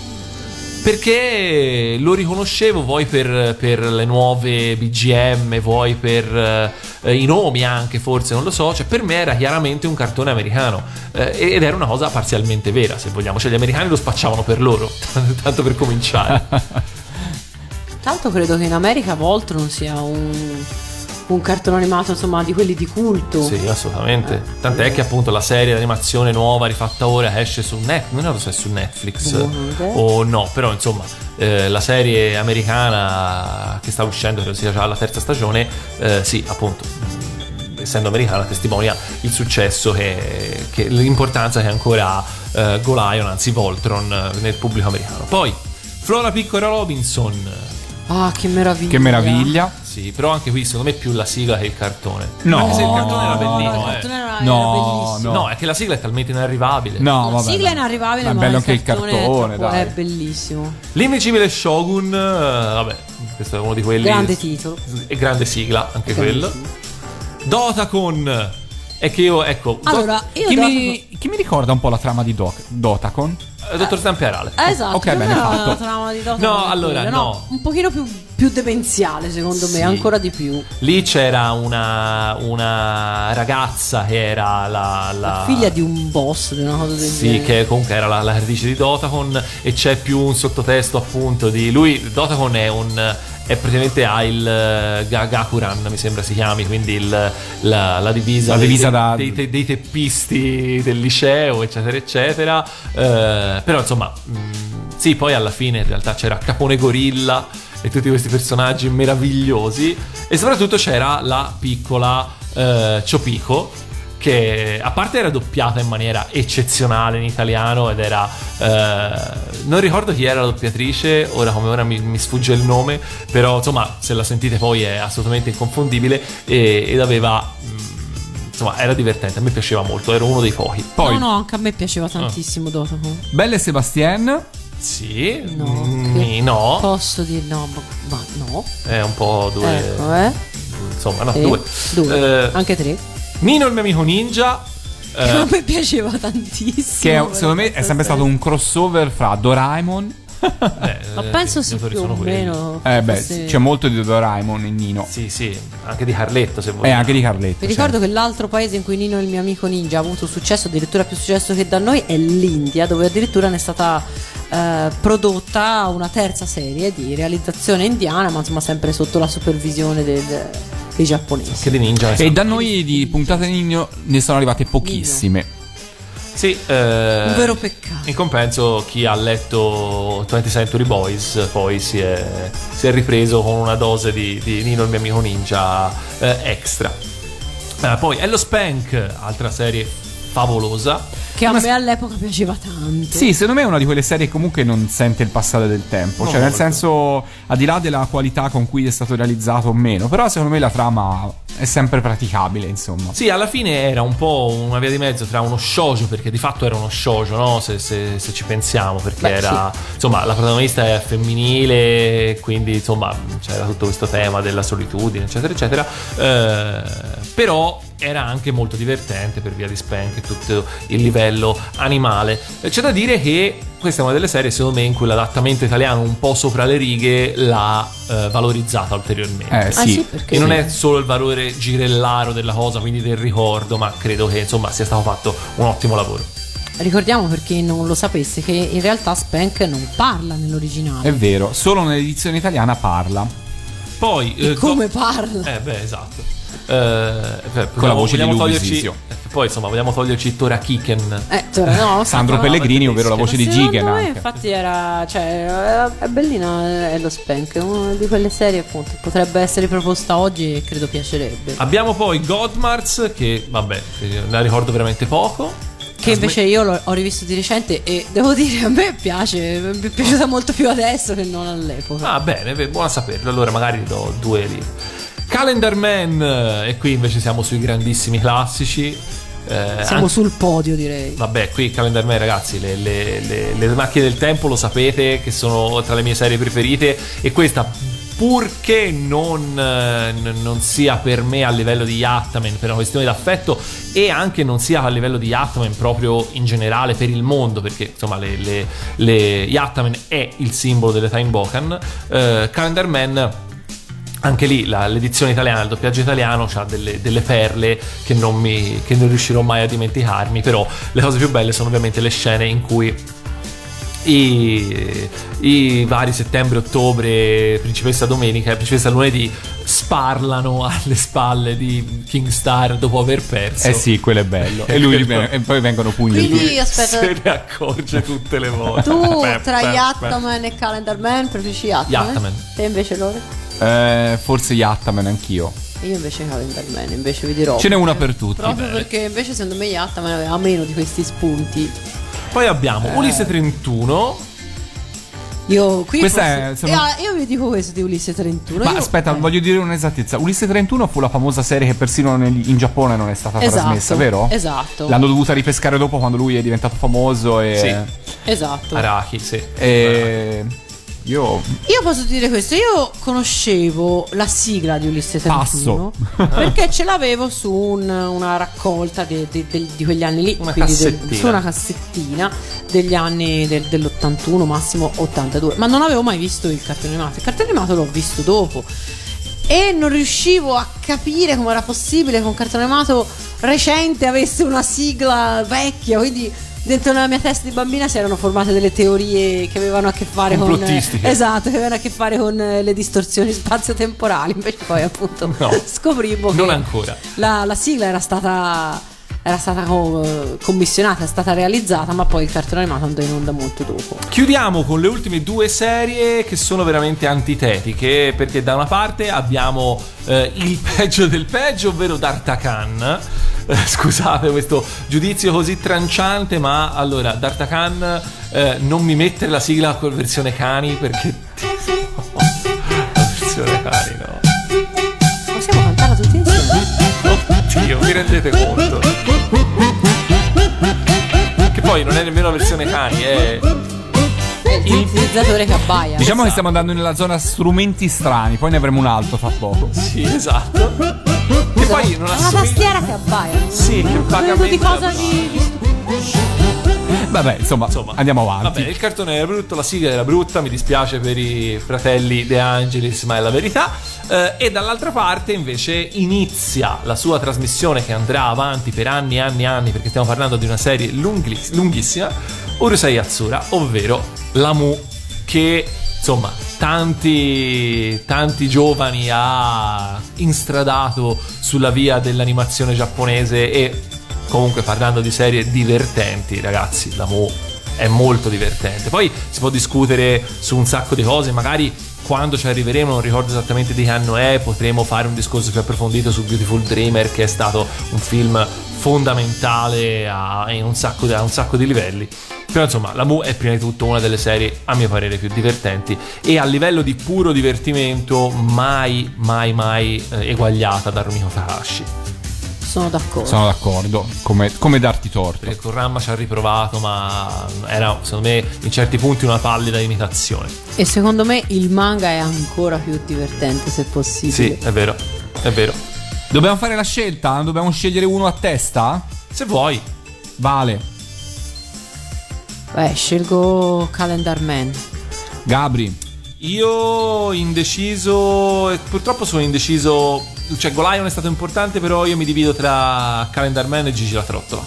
Perché lo riconoscevo vuoi per, per le nuove BGM, vuoi per eh, i nomi anche, forse non lo so. Cioè, per me era chiaramente un cartone americano eh, ed era una cosa parzialmente vera, se vogliamo. Cioè, gli americani lo spacciavano per loro, tanto per cominciare. L'altro credo che in America Voltron sia un, un cartone animato insomma di quelli di culto. Sì, assolutamente. Tant'è che appunto la serie d'animazione nuova rifatta ora esce su Netflix. Non so se è su Netflix o no, però insomma eh, la serie americana che sta uscendo, credo sia già la terza stagione, eh, sì, appunto. Essendo americana, testimonia il successo che, che- l'importanza che ancora ha eh, Golion, anzi Voltron, eh, nel pubblico americano. Poi Flora Piccola Robinson, Ah, che meraviglia. Che meraviglia. Sì, però anche qui secondo me più la sigla che il cartone. No. Anche se il cartone era No, bellino, il eh. cartone era, No, era bellissimo. No, è che la sigla è talmente inarrivabile. No, La vabbè. sigla è no. inarrivabile, Ma è bello anche il cartone, cartone, è, troppo- è bellissimo. L'invincibile Shogun, eh, vabbè, questo è uno di quelli. Grande titolo. E grande sigla, anche quello. Grandissimo. Dotacon. È che io, ecco. Do- Allora, io Chi do- mi, chi mi ricorda un po' la trama di Doc- Dotacon? eh, Dottor Stamperale. Eh, Esatto, Ok, bene fatto. la trama di Dota No, è allora, quella, no. Un pochino più, più demenziale, secondo Sì. me, ancora di più. Lì c'era una, una ragazza che era la. la- La figlia di un boss, di una cosa del Sì, genere. che comunque era la, la creatrice di Dotacon e c'è più un sottotesto appunto di lui. Dotacon è un. È praticamente ha il eh, Ga- Gakuran, mi sembra si chiami, quindi il- la, la divisa, La dei- divisa dei, da- dei, dei- dei teppisti del liceo, eccetera, eccetera. Eh, però insomma, mh, sì, poi alla fine in realtà c'era Capone Gorilla e tutti questi personaggi meravigliosi e soprattutto c'era la piccola eh, Ciopico che a parte era doppiata in maniera eccezionale in italiano ed era eh, non ricordo chi era la doppiatrice ora come ora mi, mi sfugge il nome però insomma se la sentite poi è assolutamente inconfondibile e- ed aveva mm, insomma era divertente a me piaceva molto ero uno dei pochi Poi, No, no, anche a me piaceva Ah. tantissimo Dotacon. Belle e Sebastien. sì No, mm, che- no Posso dire no, ma, ma no. è un po' due Ecco, eh. insomma no Sì, due, Due. Eh, Anche tre. Nino il mio amico ninja Che eh, a me piaceva tantissimo. Che è- secondo me è sempre stato un crossover fra Doraemon. Eh, Ma eh, penso sì, più o meno. Eh beh, fosse- c'è molto di Doraemon in Nino. Sì, sì, anche di Carletto se E vogliamo. anche di Carletto. Vi ricordo che l'altro paese in cui Nino, il mio amico ninja, ha avuto successo, addirittura più successo che da noi, è l'India, dove addirittura ne è stata eh, prodotta una terza serie di realizzazione indiana, ma insomma sempre sotto la supervisione del- dei giapponesi. Che di ninja. E da noi di puntate Nino ne sono arrivate pochissime. Sì, eh, Un vero peccato. In compenso, chi ha letto 20th Century Boys poi si è, si è ripreso con una dose di, di Nino il mio amico ninja eh, extra. Eh, poi Hello Spank, altra serie favolosa. Che a me all'epoca piaceva tanto. Sì, secondo me è una di quelle serie che comunque non sente il passare del tempo. No, cioè, nel senso, al di là della qualità con cui è stato realizzato o meno, però secondo me la trama è sempre praticabile, insomma. Sì, alla fine era un po' una via di mezzo tra uno shoujo, perché di fatto era uno shoujo, no? Se, se- se ci pensiamo, perché Beh, era. Insomma, la protagonista è femminile, quindi insomma c'era tutto questo tema della solitudine, eccetera, eccetera. Eh, però era anche molto divertente per via di Spank e tutto il livello animale. C'è da dire che questa è una delle serie, secondo me, in cui l'adattamento italiano un po' sopra le righe l'ha eh, valorizzata ulteriormente. Eh Ah, sì, sì, perché E non sì. è solo il valore girellaro della cosa, quindi del ricordo, ma credo che insomma sia stato fatto un ottimo lavoro. Ricordiamo per chi non lo sapesse che in realtà Spank non parla nell'originale. è vero, solo nell'edizione italiana parla. Poi E eh, come to- parla? Eh beh, esatto. Eh, beh, Con la voce di vogliamo Luis toglierci Visio. eh, Poi insomma, vogliamo toglierci Tora Kiken. Eh, cioè, no, Sandro no, Pellegrini, ma ovvero la voce di Gigen me, anche. infatti era cioè è bellina è lo Spank è una di quelle serie appunto potrebbe essere proposta oggi e credo piacerebbe Abbiamo poi Godmars, che vabbè, eh, la ricordo veramente poco. che invece io l'ho, ho rivisto di recente e devo dire a me piace mi è piaciuta molto più adesso che non all'epoca Ah, bene, beh, buono a saperlo. Allora magari do due lì. Calendar Man, e qui invece siamo sui grandissimi classici. Eh, siamo anche- sul podio direi Vabbè, qui Calendar Man, ragazzi, le, le- le- le macchine del tempo lo sapete che sono tra le mie serie preferite. E questa purché non, eh, non sia per me a livello di Yattaman per una questione d'affetto e anche non sia a livello di Yattaman proprio in generale per il mondo perché insomma le, le, le Yattaman è il simbolo delle Time Bokan eh, Calendar Man anche lì la- l'edizione italiana, il doppiaggio italiano ha delle, delle perle che non, mi, che non riuscirò mai a dimenticarmi, però le cose più belle sono ovviamente le scene in cui i, i vari settembre, ottobre, principessa domenica e principessa lunedì sparlano alle spalle di King Star dopo aver perso. Eh sì, quello è bello. e, lui, e poi vengono pugni. Quindi aspetta, Se ne accorge tutte le volte. tu Beh, tra beh, Yattaman e Calendar Man preferisci Yattaman? Yattaman. Te invece loro? Eh, forse Yattaman anch'io. Io invece Calendar Man, invece vi dirò. Ce n'è una per tutti. Proprio perché invece secondo me Yattaman aveva meno di questi spunti. beh. Poi abbiamo Ulisse 31. Io qui Questa forse- è, sono- Io, io vi dico questo di Ulisse 31. Ma io- aspetta, eh. voglio dire un'esattezza. Ulisse 31 fu la famosa serie che persino nel- in Giappone non è stata Esatto, trasmessa, vero? esatto. L'hanno dovuta ripescare dopo quando lui è diventato famoso e... Sì. Esatto. Arachi, sì. e... Io... Io posso dire questo, io conoscevo la sigla di Ulisse 31 Passo. perché ce l'avevo su un- una raccolta di, di- del- di quegli anni lì, Una quindi del- su una cassettina degli anni del- dell'81, massimo 82, ma non avevo mai visto il cartone animato, il cartone animato l'ho visto dopo. E non riuscivo a capire come era possibile che un cartone animato recente avesse una sigla vecchia, quindi dentro nella mia testa di bambina si erano formate delle teorie che avevano a che fare con esatto, che avevano a che fare con eh, le distorsioni spazio-temporali, invece poi appunto No, scoprivo non che ancora. La, la sigla era stata era stata co- commissionata, è stata realizzata, ma poi il cartone animato andò in onda molto dopo. Chiudiamo con le ultime due serie che sono veramente antitetiche perché da una parte abbiamo eh, il peggio del peggio, ovvero D'Artacan. Eh, scusate questo giudizio così tranciante, ma allora D'Artacan eh, non mi mettere la sigla con versione cani perché la versione cani no. Oddio, vi rendete conto? Che poi non è nemmeno la versione cani, è Il utilizzatore che abbaia. Diciamo che stiamo andando nella zona strumenti strani, poi ne avremo un altro fra poco. Sì, esatto. Che poi non È una assomiglia tastiera che abbaia. Sì, che vagamente di cosa abbaia. di, di Vabbè, insomma, Insomma, andiamo avanti. Vabbè, il cartone era brutto, la sigla era brutta, mi dispiace per i fratelli De Angelis, ma è la verità. Eh, e dall'altra parte invece inizia la sua trasmissione che andrà avanti per anni e anni e anni, perché stiamo parlando di una serie lunghi- lunghissima, Urusei Yatsura, ovvero la Mu, che insomma tanti, tanti giovani ha instradato sulla via dell'animazione giapponese e comunque parlando di serie divertenti, ragazzi, la Mu è molto divertente. Poi si può discutere su un sacco di cose, magari quando ci arriveremo, non ricordo esattamente di che anno è, potremo fare un discorso più approfondito su Beautiful Dreamer, che è stato un film fondamentale a, in un sacco, a un sacco di livelli. Però insomma, la Mu è prima di tutto una delle serie, a mio parere, più divertenti e a livello di puro divertimento mai, mai, mai eh, eguagliata da Rumiko Takahashi. Sono d'accordo. Sono d'accordo, come, come darti torto. Perché con Ramma ci ha riprovato, ma era secondo me in certi punti una pallida imitazione. E secondo me il manga è ancora più divertente se possibile. Sì, è vero, è vero. Dobbiamo fare la scelta? Dobbiamo scegliere uno a testa? Se vuoi, Vale. Beh, scelgo Calendar Man. Gabri. io indeciso, purtroppo sono indeciso, cioè Golion è stato importante, però io mi divido tra Calendar Man e Gigi la Trottola.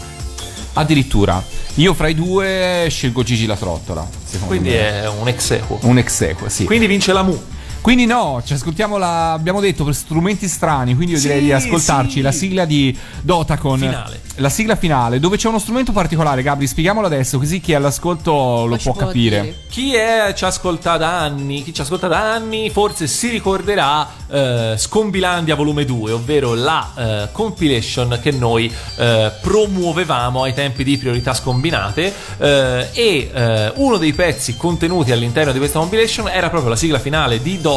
Addirittura. Io fra i due scelgo Gigi la trottola. secondo Quindi me. è un ex equo. un ex equo, sì. Quindi vince la Mu. Quindi no, ci ascoltiamo la. Abbiamo detto per strumenti strani, quindi io Sì, direi di ascoltarci sì. la sigla di Dotacon. Finale. La sigla finale, dove c'è uno strumento particolare, Gabri, spieghiamolo adesso, così chi è all'ascolto lo può può capire. dire. Chi è, ci ascolta da anni, chi ci ascolta da anni forse si ricorderà eh, Scombilandia volume 2, ovvero la eh, compilation che noi eh, promuovevamo ai tempi di priorità scombinate eh, e eh, uno dei pezzi contenuti all'interno di questa compilation era proprio la sigla finale di Dotacon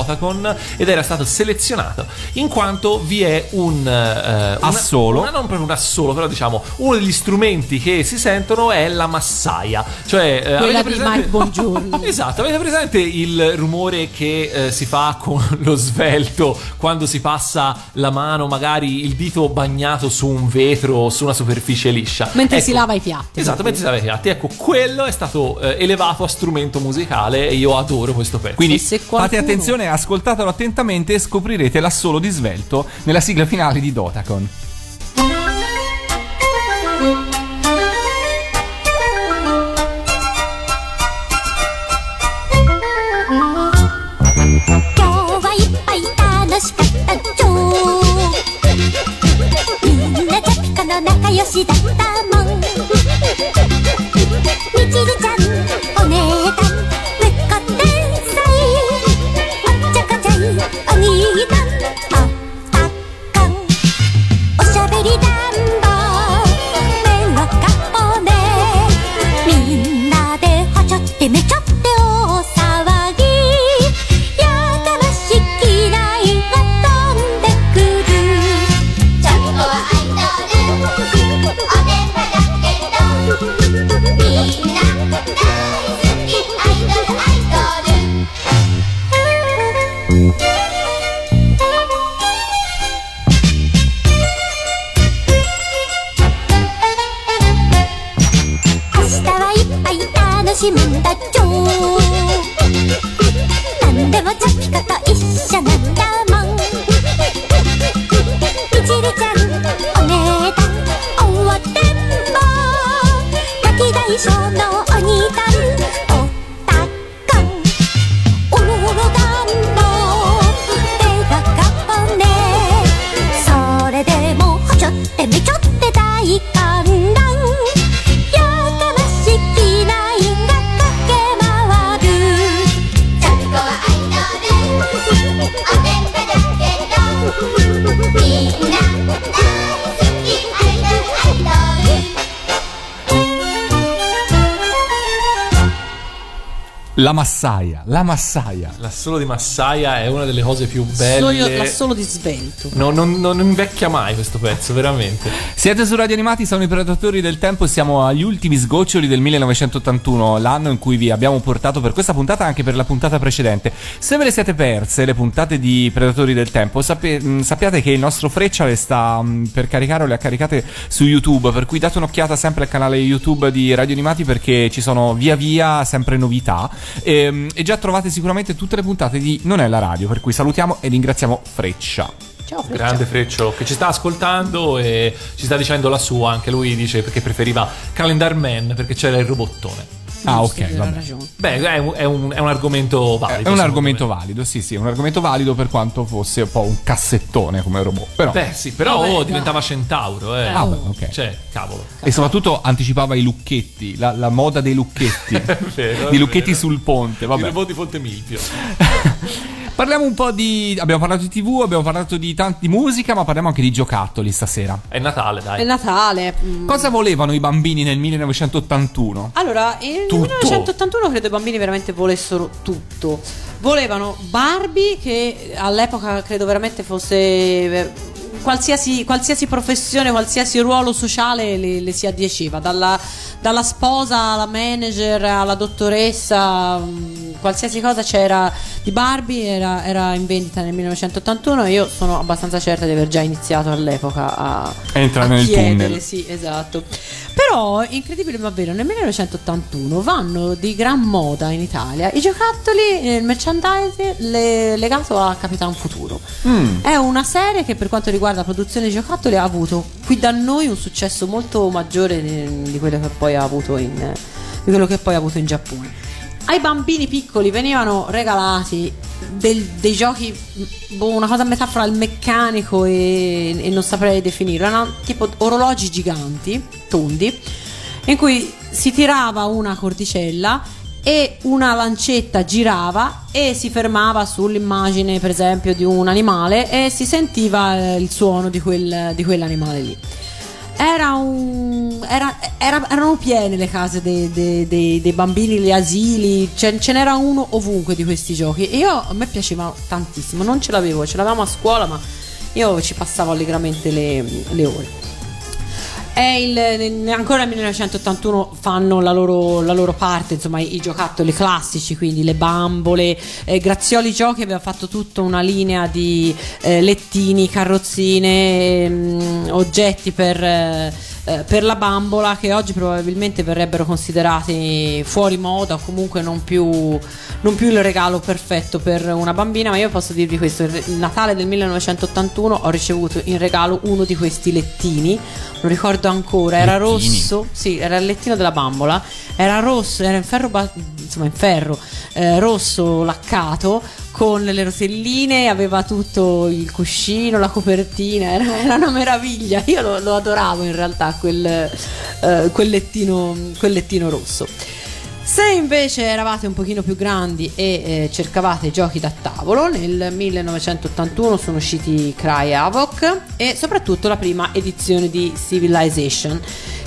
ed era stato selezionato in quanto vi è un eh, una- Assolo. una- non proprio un assolo, però diciamo uno degli strumenti che si sentono è la massaia, cioè eh, Quella avete di Mike Bongiorno. Esatto, avete presente il rumore che eh, si fa con lo svelto quando si passa la mano, magari il dito bagnato su un vetro o su una superficie liscia? Mentre Ecco, si lava i piatti. Esatto, mentre si lava i piatti. Ecco, quello è stato eh, elevato a strumento musicale e io adoro questo pezzo. Quindi fate qualcuno- attenzione, ascoltatelo attentamente e scoprirete l'assolo di svelto nella sigla finale di Dotacon.「今日はいっぱい楽しかったっちょ」「みんなジャピコの仲良しだったもん」「みちるちゃん チャピカと La massaia, la massaia. L'assolo di Massaia è una delle cose più belle. l'assolo di svelto. No, non, non invecchia mai questo pezzo, veramente. Siete su Radio Animati, siamo i Predatori del Tempo e siamo agli ultimi sgoccioli del 1981, l'anno in cui vi abbiamo portato per questa puntata e anche per la puntata precedente. Se ve le siete perse, le puntate di Predatori del Tempo, sape- mh, sappiate che il nostro Freccia le sta mh, per caricare o le ha caricate su YouTube, per cui date un'occhiata sempre al canale YouTube di Radio Animati perché ci sono via via sempre novità e, e già trovate sicuramente tutte le puntate di Non è la radio, per cui salutiamo e ringraziamo Freccia. Ciao, Freccia. Grande Freccio che ci sta ascoltando e ci sta dicendo la sua. Anche lui dice perché preferiva Calendar Man perché c'era il robottone. Ah, ok, vabbè. ragione. Beh, è un, è un- è un argomento valido. È un argomento me. valido, sì, sì, è un argomento valido per quanto fosse un po' un cassettone come robot. Però. Beh, sì, però Vabbè, oh, no. diventava centauro, eh. Ah, beh, ok. Cioè, cavolo. E soprattutto anticipava i lucchetti, la, la moda dei lucchetti. vero, Di lucchetti vero. sul ponte, Il vabbè. robot di Ponte Milvio. Parliamo un po' di. Abbiamo parlato di TV, abbiamo parlato di tanti musica, ma parliamo anche di giocattoli stasera. È Natale, dai. È Natale. mm. Cosa volevano i bambini nel 1981? Allora, nel Tutto. 1981 credo i bambini veramente volessero tutto. Volevano Barbie, che all'epoca credo veramente fosse. eh, Qualsiasi, qualsiasi professione, qualsiasi ruolo sociale le, le si addiaceva, dalla, dalla sposa alla manager alla dottoressa, mm, qualsiasi cosa c'era di Barbie era, era in vendita nel 1981 e io sono abbastanza certa di aver già iniziato all'epoca a, Entrare a nel chiedere, tunnel. sì, esatto. Però, incredibile ma vero, nel 1981 vanno di gran moda in Italia i giocattoli, eh, il merchandise le- legato a Capitan Futuro. Mm. È una serie che per quanto riguarda la produzione di giocattoli ha avuto qui da noi un successo molto maggiore di, di quello che poi ha avuto in, di quello che poi ha avuto in Giappone. Ai bambini piccoli venivano regalati del- dei giochi, boh, una cosa a metà fra il meccanico e, e non saprei definirlo, erano tipo orologi giganti, tondi, in cui si tirava una cordicella e una lancetta girava e si fermava sull'immagine per esempio di un animale e si sentiva eh, il suono di, quel- di quell'animale lì. Era, un- era- era- erano piene le case dei, dei- dei- dei bambini, gli asili, ce, ce n'era uno ovunque di questi giochi. E io a me piaceva tantissimo, non ce l'avevo, ce l'avevamo a scuola, ma io ci passavo allegramente le, le ore. È il- ancora nel 1981 fanno la loro, la loro parte, insomma, i, giocattoli classici, quindi le bambole. Eh, Grazioli Giochi aveva fatto tutta una linea di eh, lettini, carrozzine, mm, oggetti per, eh, eh, per la bambola che oggi probabilmente verrebbero considerati fuori moda o comunque non più, non più il regalo perfetto per una bambina. Ma io posso dirvi questo: il Natale del 1981 ho ricevuto in regalo uno di questi lettini lo ricordo ancora, era Lettini? rosso, sì, era il lettino della bambola, era rosso, era in ferro, ba- insomma in ferro, eh, rosso laccato con le rotelline, aveva tutto il cuscino, la copertina, era, era una meraviglia, io lo, lo adoravo in realtà quel, eh, quel lettino, quel lettino rosso. Se invece eravate un pochino più grandi e eh, cercavate giochi da tavolo, nel 1981 sono usciti Cry Havoc e soprattutto la prima edizione di Civilization,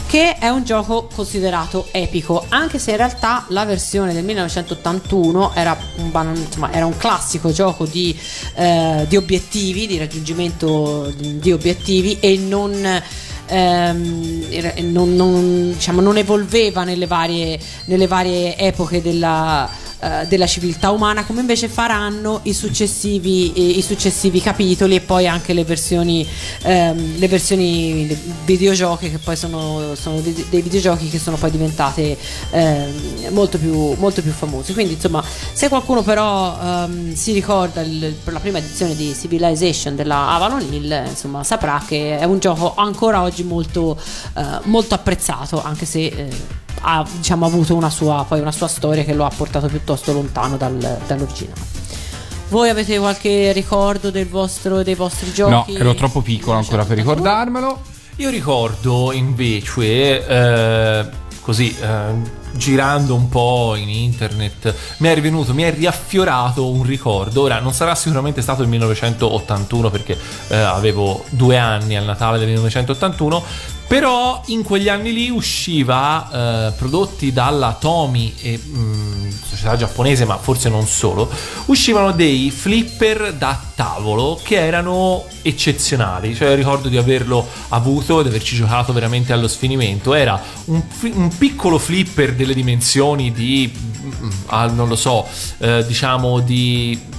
che è un gioco considerato epico, anche se in realtà la versione del 1981 era un, insomma, era un classico gioco di, eh, di obiettivi, di raggiungimento di obiettivi e non ehm, non, non- diciamo, non evolveva nelle varie, nelle varie epoche della, eh, della civiltà umana come invece faranno i successivi, i, successivi capitoli e poi anche le versioni, ehm, le versioni videogiochi che poi sono, sono dei, videogiochi che sono poi diventate ehm, molto, più, molto più famosi. Quindi insomma se qualcuno però ehm, si ricorda il- la prima edizione di Civilization della Avalon Hill insomma saprà che è un gioco ancora oggi molto, eh, molto apprezzato anche se eh, ha diciamo, avuto una sua, poi una sua storia che lo ha portato piuttosto lontano dal- dall'originale voi avete qualche ricordo del vostro, dei vostri No, giochi? ero troppo piccolo ancora per ricordarmelo. Io ricordo invece, eh, così, eh, girando un po' in internet, mi è rivenuto, mi è riaffiorato un ricordo. Ora, non sarà sicuramente stato il 1981 perché eh, avevo due anni al Natale del 1981. Però in quegli anni lì usciva eh, prodotti dalla Tomy e mh, società giapponese, ma forse non solo, uscivano dei flipper da tavolo che erano eccezionali. Cioè ricordo di averlo avuto, di averci giocato veramente allo sfinimento. Era un, un piccolo flipper delle dimensioni di, mm, ah, non lo so, eh, diciamo di...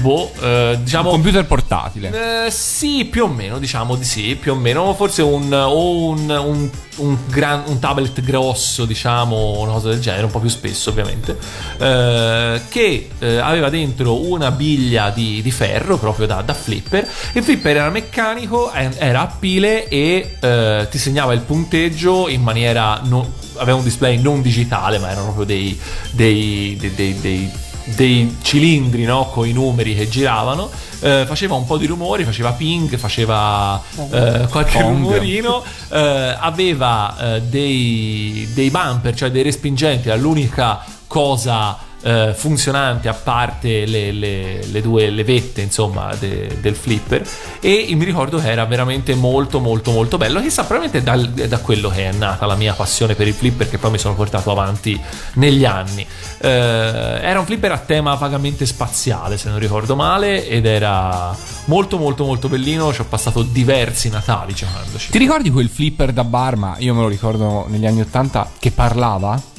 Boh, eh, diciamo... Un computer portatile. Eh, sì, più o meno, diciamo di sì, più o meno, forse un, o un, un, un gran- un tablet grosso, diciamo, una cosa del genere, un po' più spesso ovviamente, eh, che eh, aveva dentro una biglia di, di ferro proprio da, da flipper. Il flipper era meccanico, eh, era a pile e eh, ti segnava il punteggio in maniera... non- aveva un display non digitale, ma erano proprio dei- dei- dei- dei- dei cilindri no? con i numeri che giravano eh, faceva un po' di rumori faceva ping faceva eh, qualche Pong. rumorino eh, aveva eh, dei, dei bumper cioè dei respingenti era l'unica cosa eh, funzionante a parte le, le- le due levette insomma de- del flipper. E mi ricordo che era veramente molto molto molto bello. Chissà probabilmente è da quello che è nata la mia passione per il flipper che poi mi sono portato avanti negli anni. Eh, era un flipper a tema vagamente spaziale se non ricordo male ed era molto molto molto bellino. Ci ho passato diversi Natali giocandoci. Ti ricordi quel flipper da bar? Ma io me lo ricordo negli anni 80 che parlava?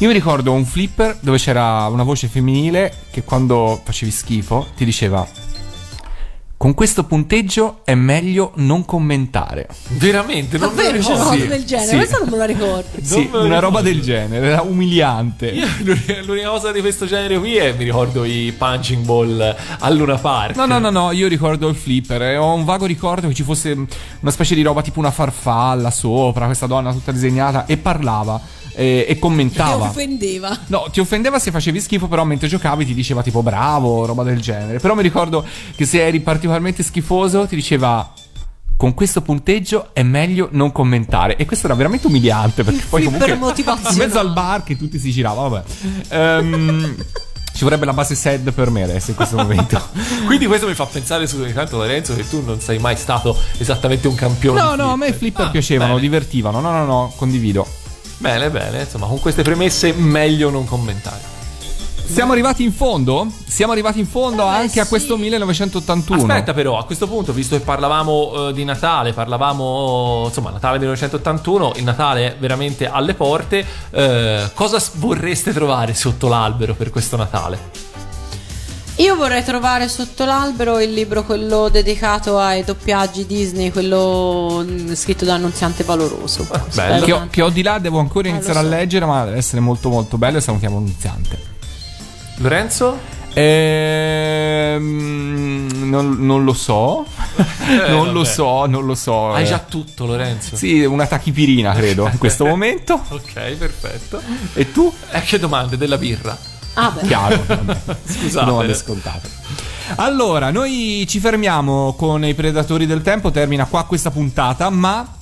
Io mi ricordo un flipper dove c'era una voce femminile che quando facevi schifo ti diceva con questo punteggio è meglio non commentare. veramente non Davvero una cosa del genere? sì. Questo non me lo ricordo. Sì, una ricordo. roba del genere, era umiliante. Io l'unica, l'unica cosa di questo genere qui è mi ricordo i punching ball a Luna Park. No, no, no, no, io ricordo il flipper e ho un vago ricordo che ci fosse una specie di roba tipo una farfalla sopra, questa donna tutta disegnata e parlava e, e Ti commentava. offendeva. No, ti offendeva se facevi schifo, però mentre giocavi ti diceva tipo bravo, roba del genere. Però mi ricordo che se eri particolarmente schifoso ti diceva con questo punteggio è meglio non commentare. E questo era veramente umiliante perché Il poi flipper comunque in mezzo al bar che tutti si giravano, vabbè. Ehm, Ci vorrebbe la base SED per me adesso in questo momento. Quindi questo mi fa pensare su intanto Lorenzo che tu non sei mai stato esattamente un campione. No, no, a me i flipper Ah, piacevano, bene. divertivano. No, no, no, condivido. Bene, bene, insomma, con queste premesse meglio non commentare. Siamo arrivati in fondo? Siamo arrivati in fondo Eh, anche a sì. questo 1981. Aspetta però, a questo punto, visto che parlavamo eh, di Natale, parlavamo, insomma, Natale 1981, il Natale è veramente alle porte, eh, cosa vorreste trovare sotto l'albero per questo Natale? Io vorrei trovare sotto l'albero il libro, quello dedicato ai doppiaggi Disney, quello mm, scritto da Annunziante Valoroso. bello. Che, ho, che ho di là, devo ancora Eh, lo iniziare so. a leggere, ma deve essere molto molto bello e salutiamo Annunziante. Lorenzo? Ehm, non, non lo so. non lo vabbè. so, non lo so. Hai Eh, già tutto, Lorenzo? Sì, una tachipirina, credo, in questo momento. Ok, perfetto. E tu? E che domande della birra? Ah, beh. Chiaro. Scusate. Domande scontate. Allora, noi ci fermiamo con i Predatori del Tempo, termina qua questa puntata, ma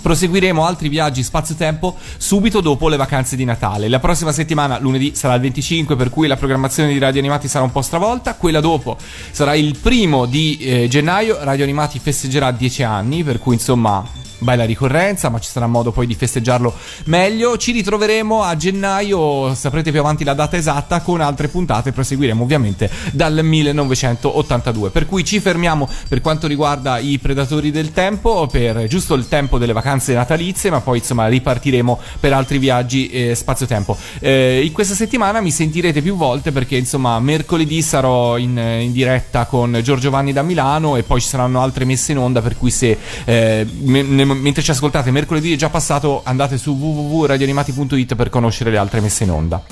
proseguiremo altri viaggi spazio-tempo subito dopo le vacanze di Natale. La prossima settimana, lunedì, sarà il 25, per cui la programmazione di Radio Animati sarà un po' stravolta. Quella dopo sarà il primo di eh, gennaio. Radio Animati festeggerà 10 anni, per cui insomma. Bella ricorrenza, ma ci sarà modo poi di festeggiarlo meglio. Ci ritroveremo a gennaio, saprete più avanti la data esatta, con altre puntate. Proseguiremo ovviamente dal 1982. Per cui ci fermiamo per quanto riguarda i Predatori del Tempo, per giusto il tempo delle vacanze natalizie, ma poi insomma ripartiremo per altri viaggi eh, spazio-tempo. Eh, in questa settimana mi sentirete più volte perché insomma mercoledì sarò in, in diretta con Giorgio Vanni da Milano e poi ci saranno altre messe in onda, per cui se eh, me- mentre ci ascoltate mercoledì è già passato andate su www.radioanimati.it per conoscere le altre messe in onda.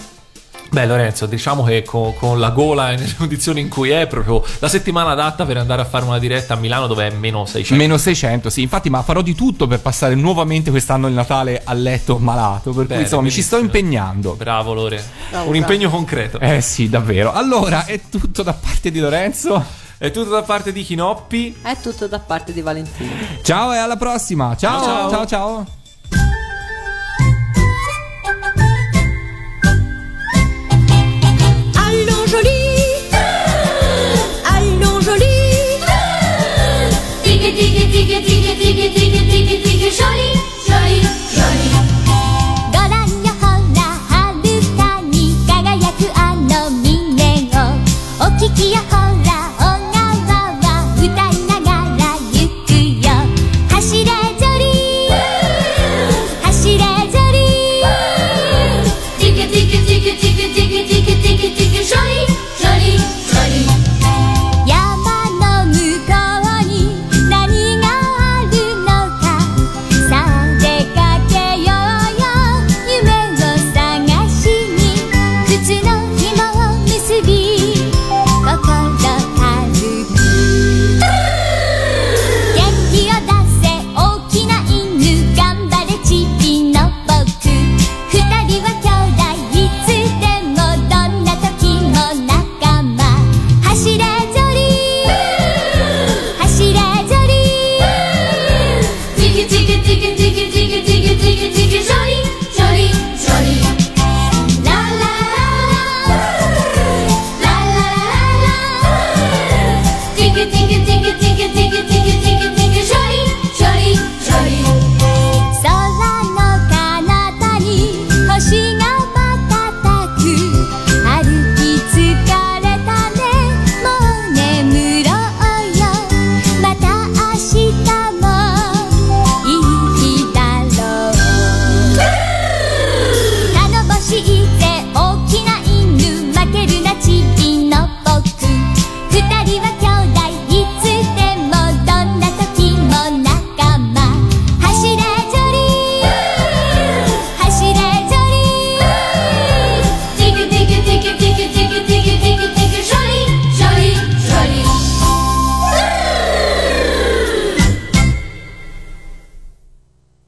Beh, Lorenzo, diciamo che con, con la gola e nelle condizioni in cui è proprio la settimana adatta per andare a fare una diretta a Milano dove è meno 600. Meno 600, sì, infatti, ma farò di tutto per passare nuovamente quest'anno il Natale a letto malato. Per Bene, cui insomma mi ci sto impegnando. Bravo, Lore. Bravo, Un impegno concreto. Eh sì, davvero. Allora, è tutto da parte di Lorenzo. È tutto da parte di Chinoppi. È tutto da parte di Valentino. Ciao e alla prossima. Ciao ciao ciao. ciao. Allons joli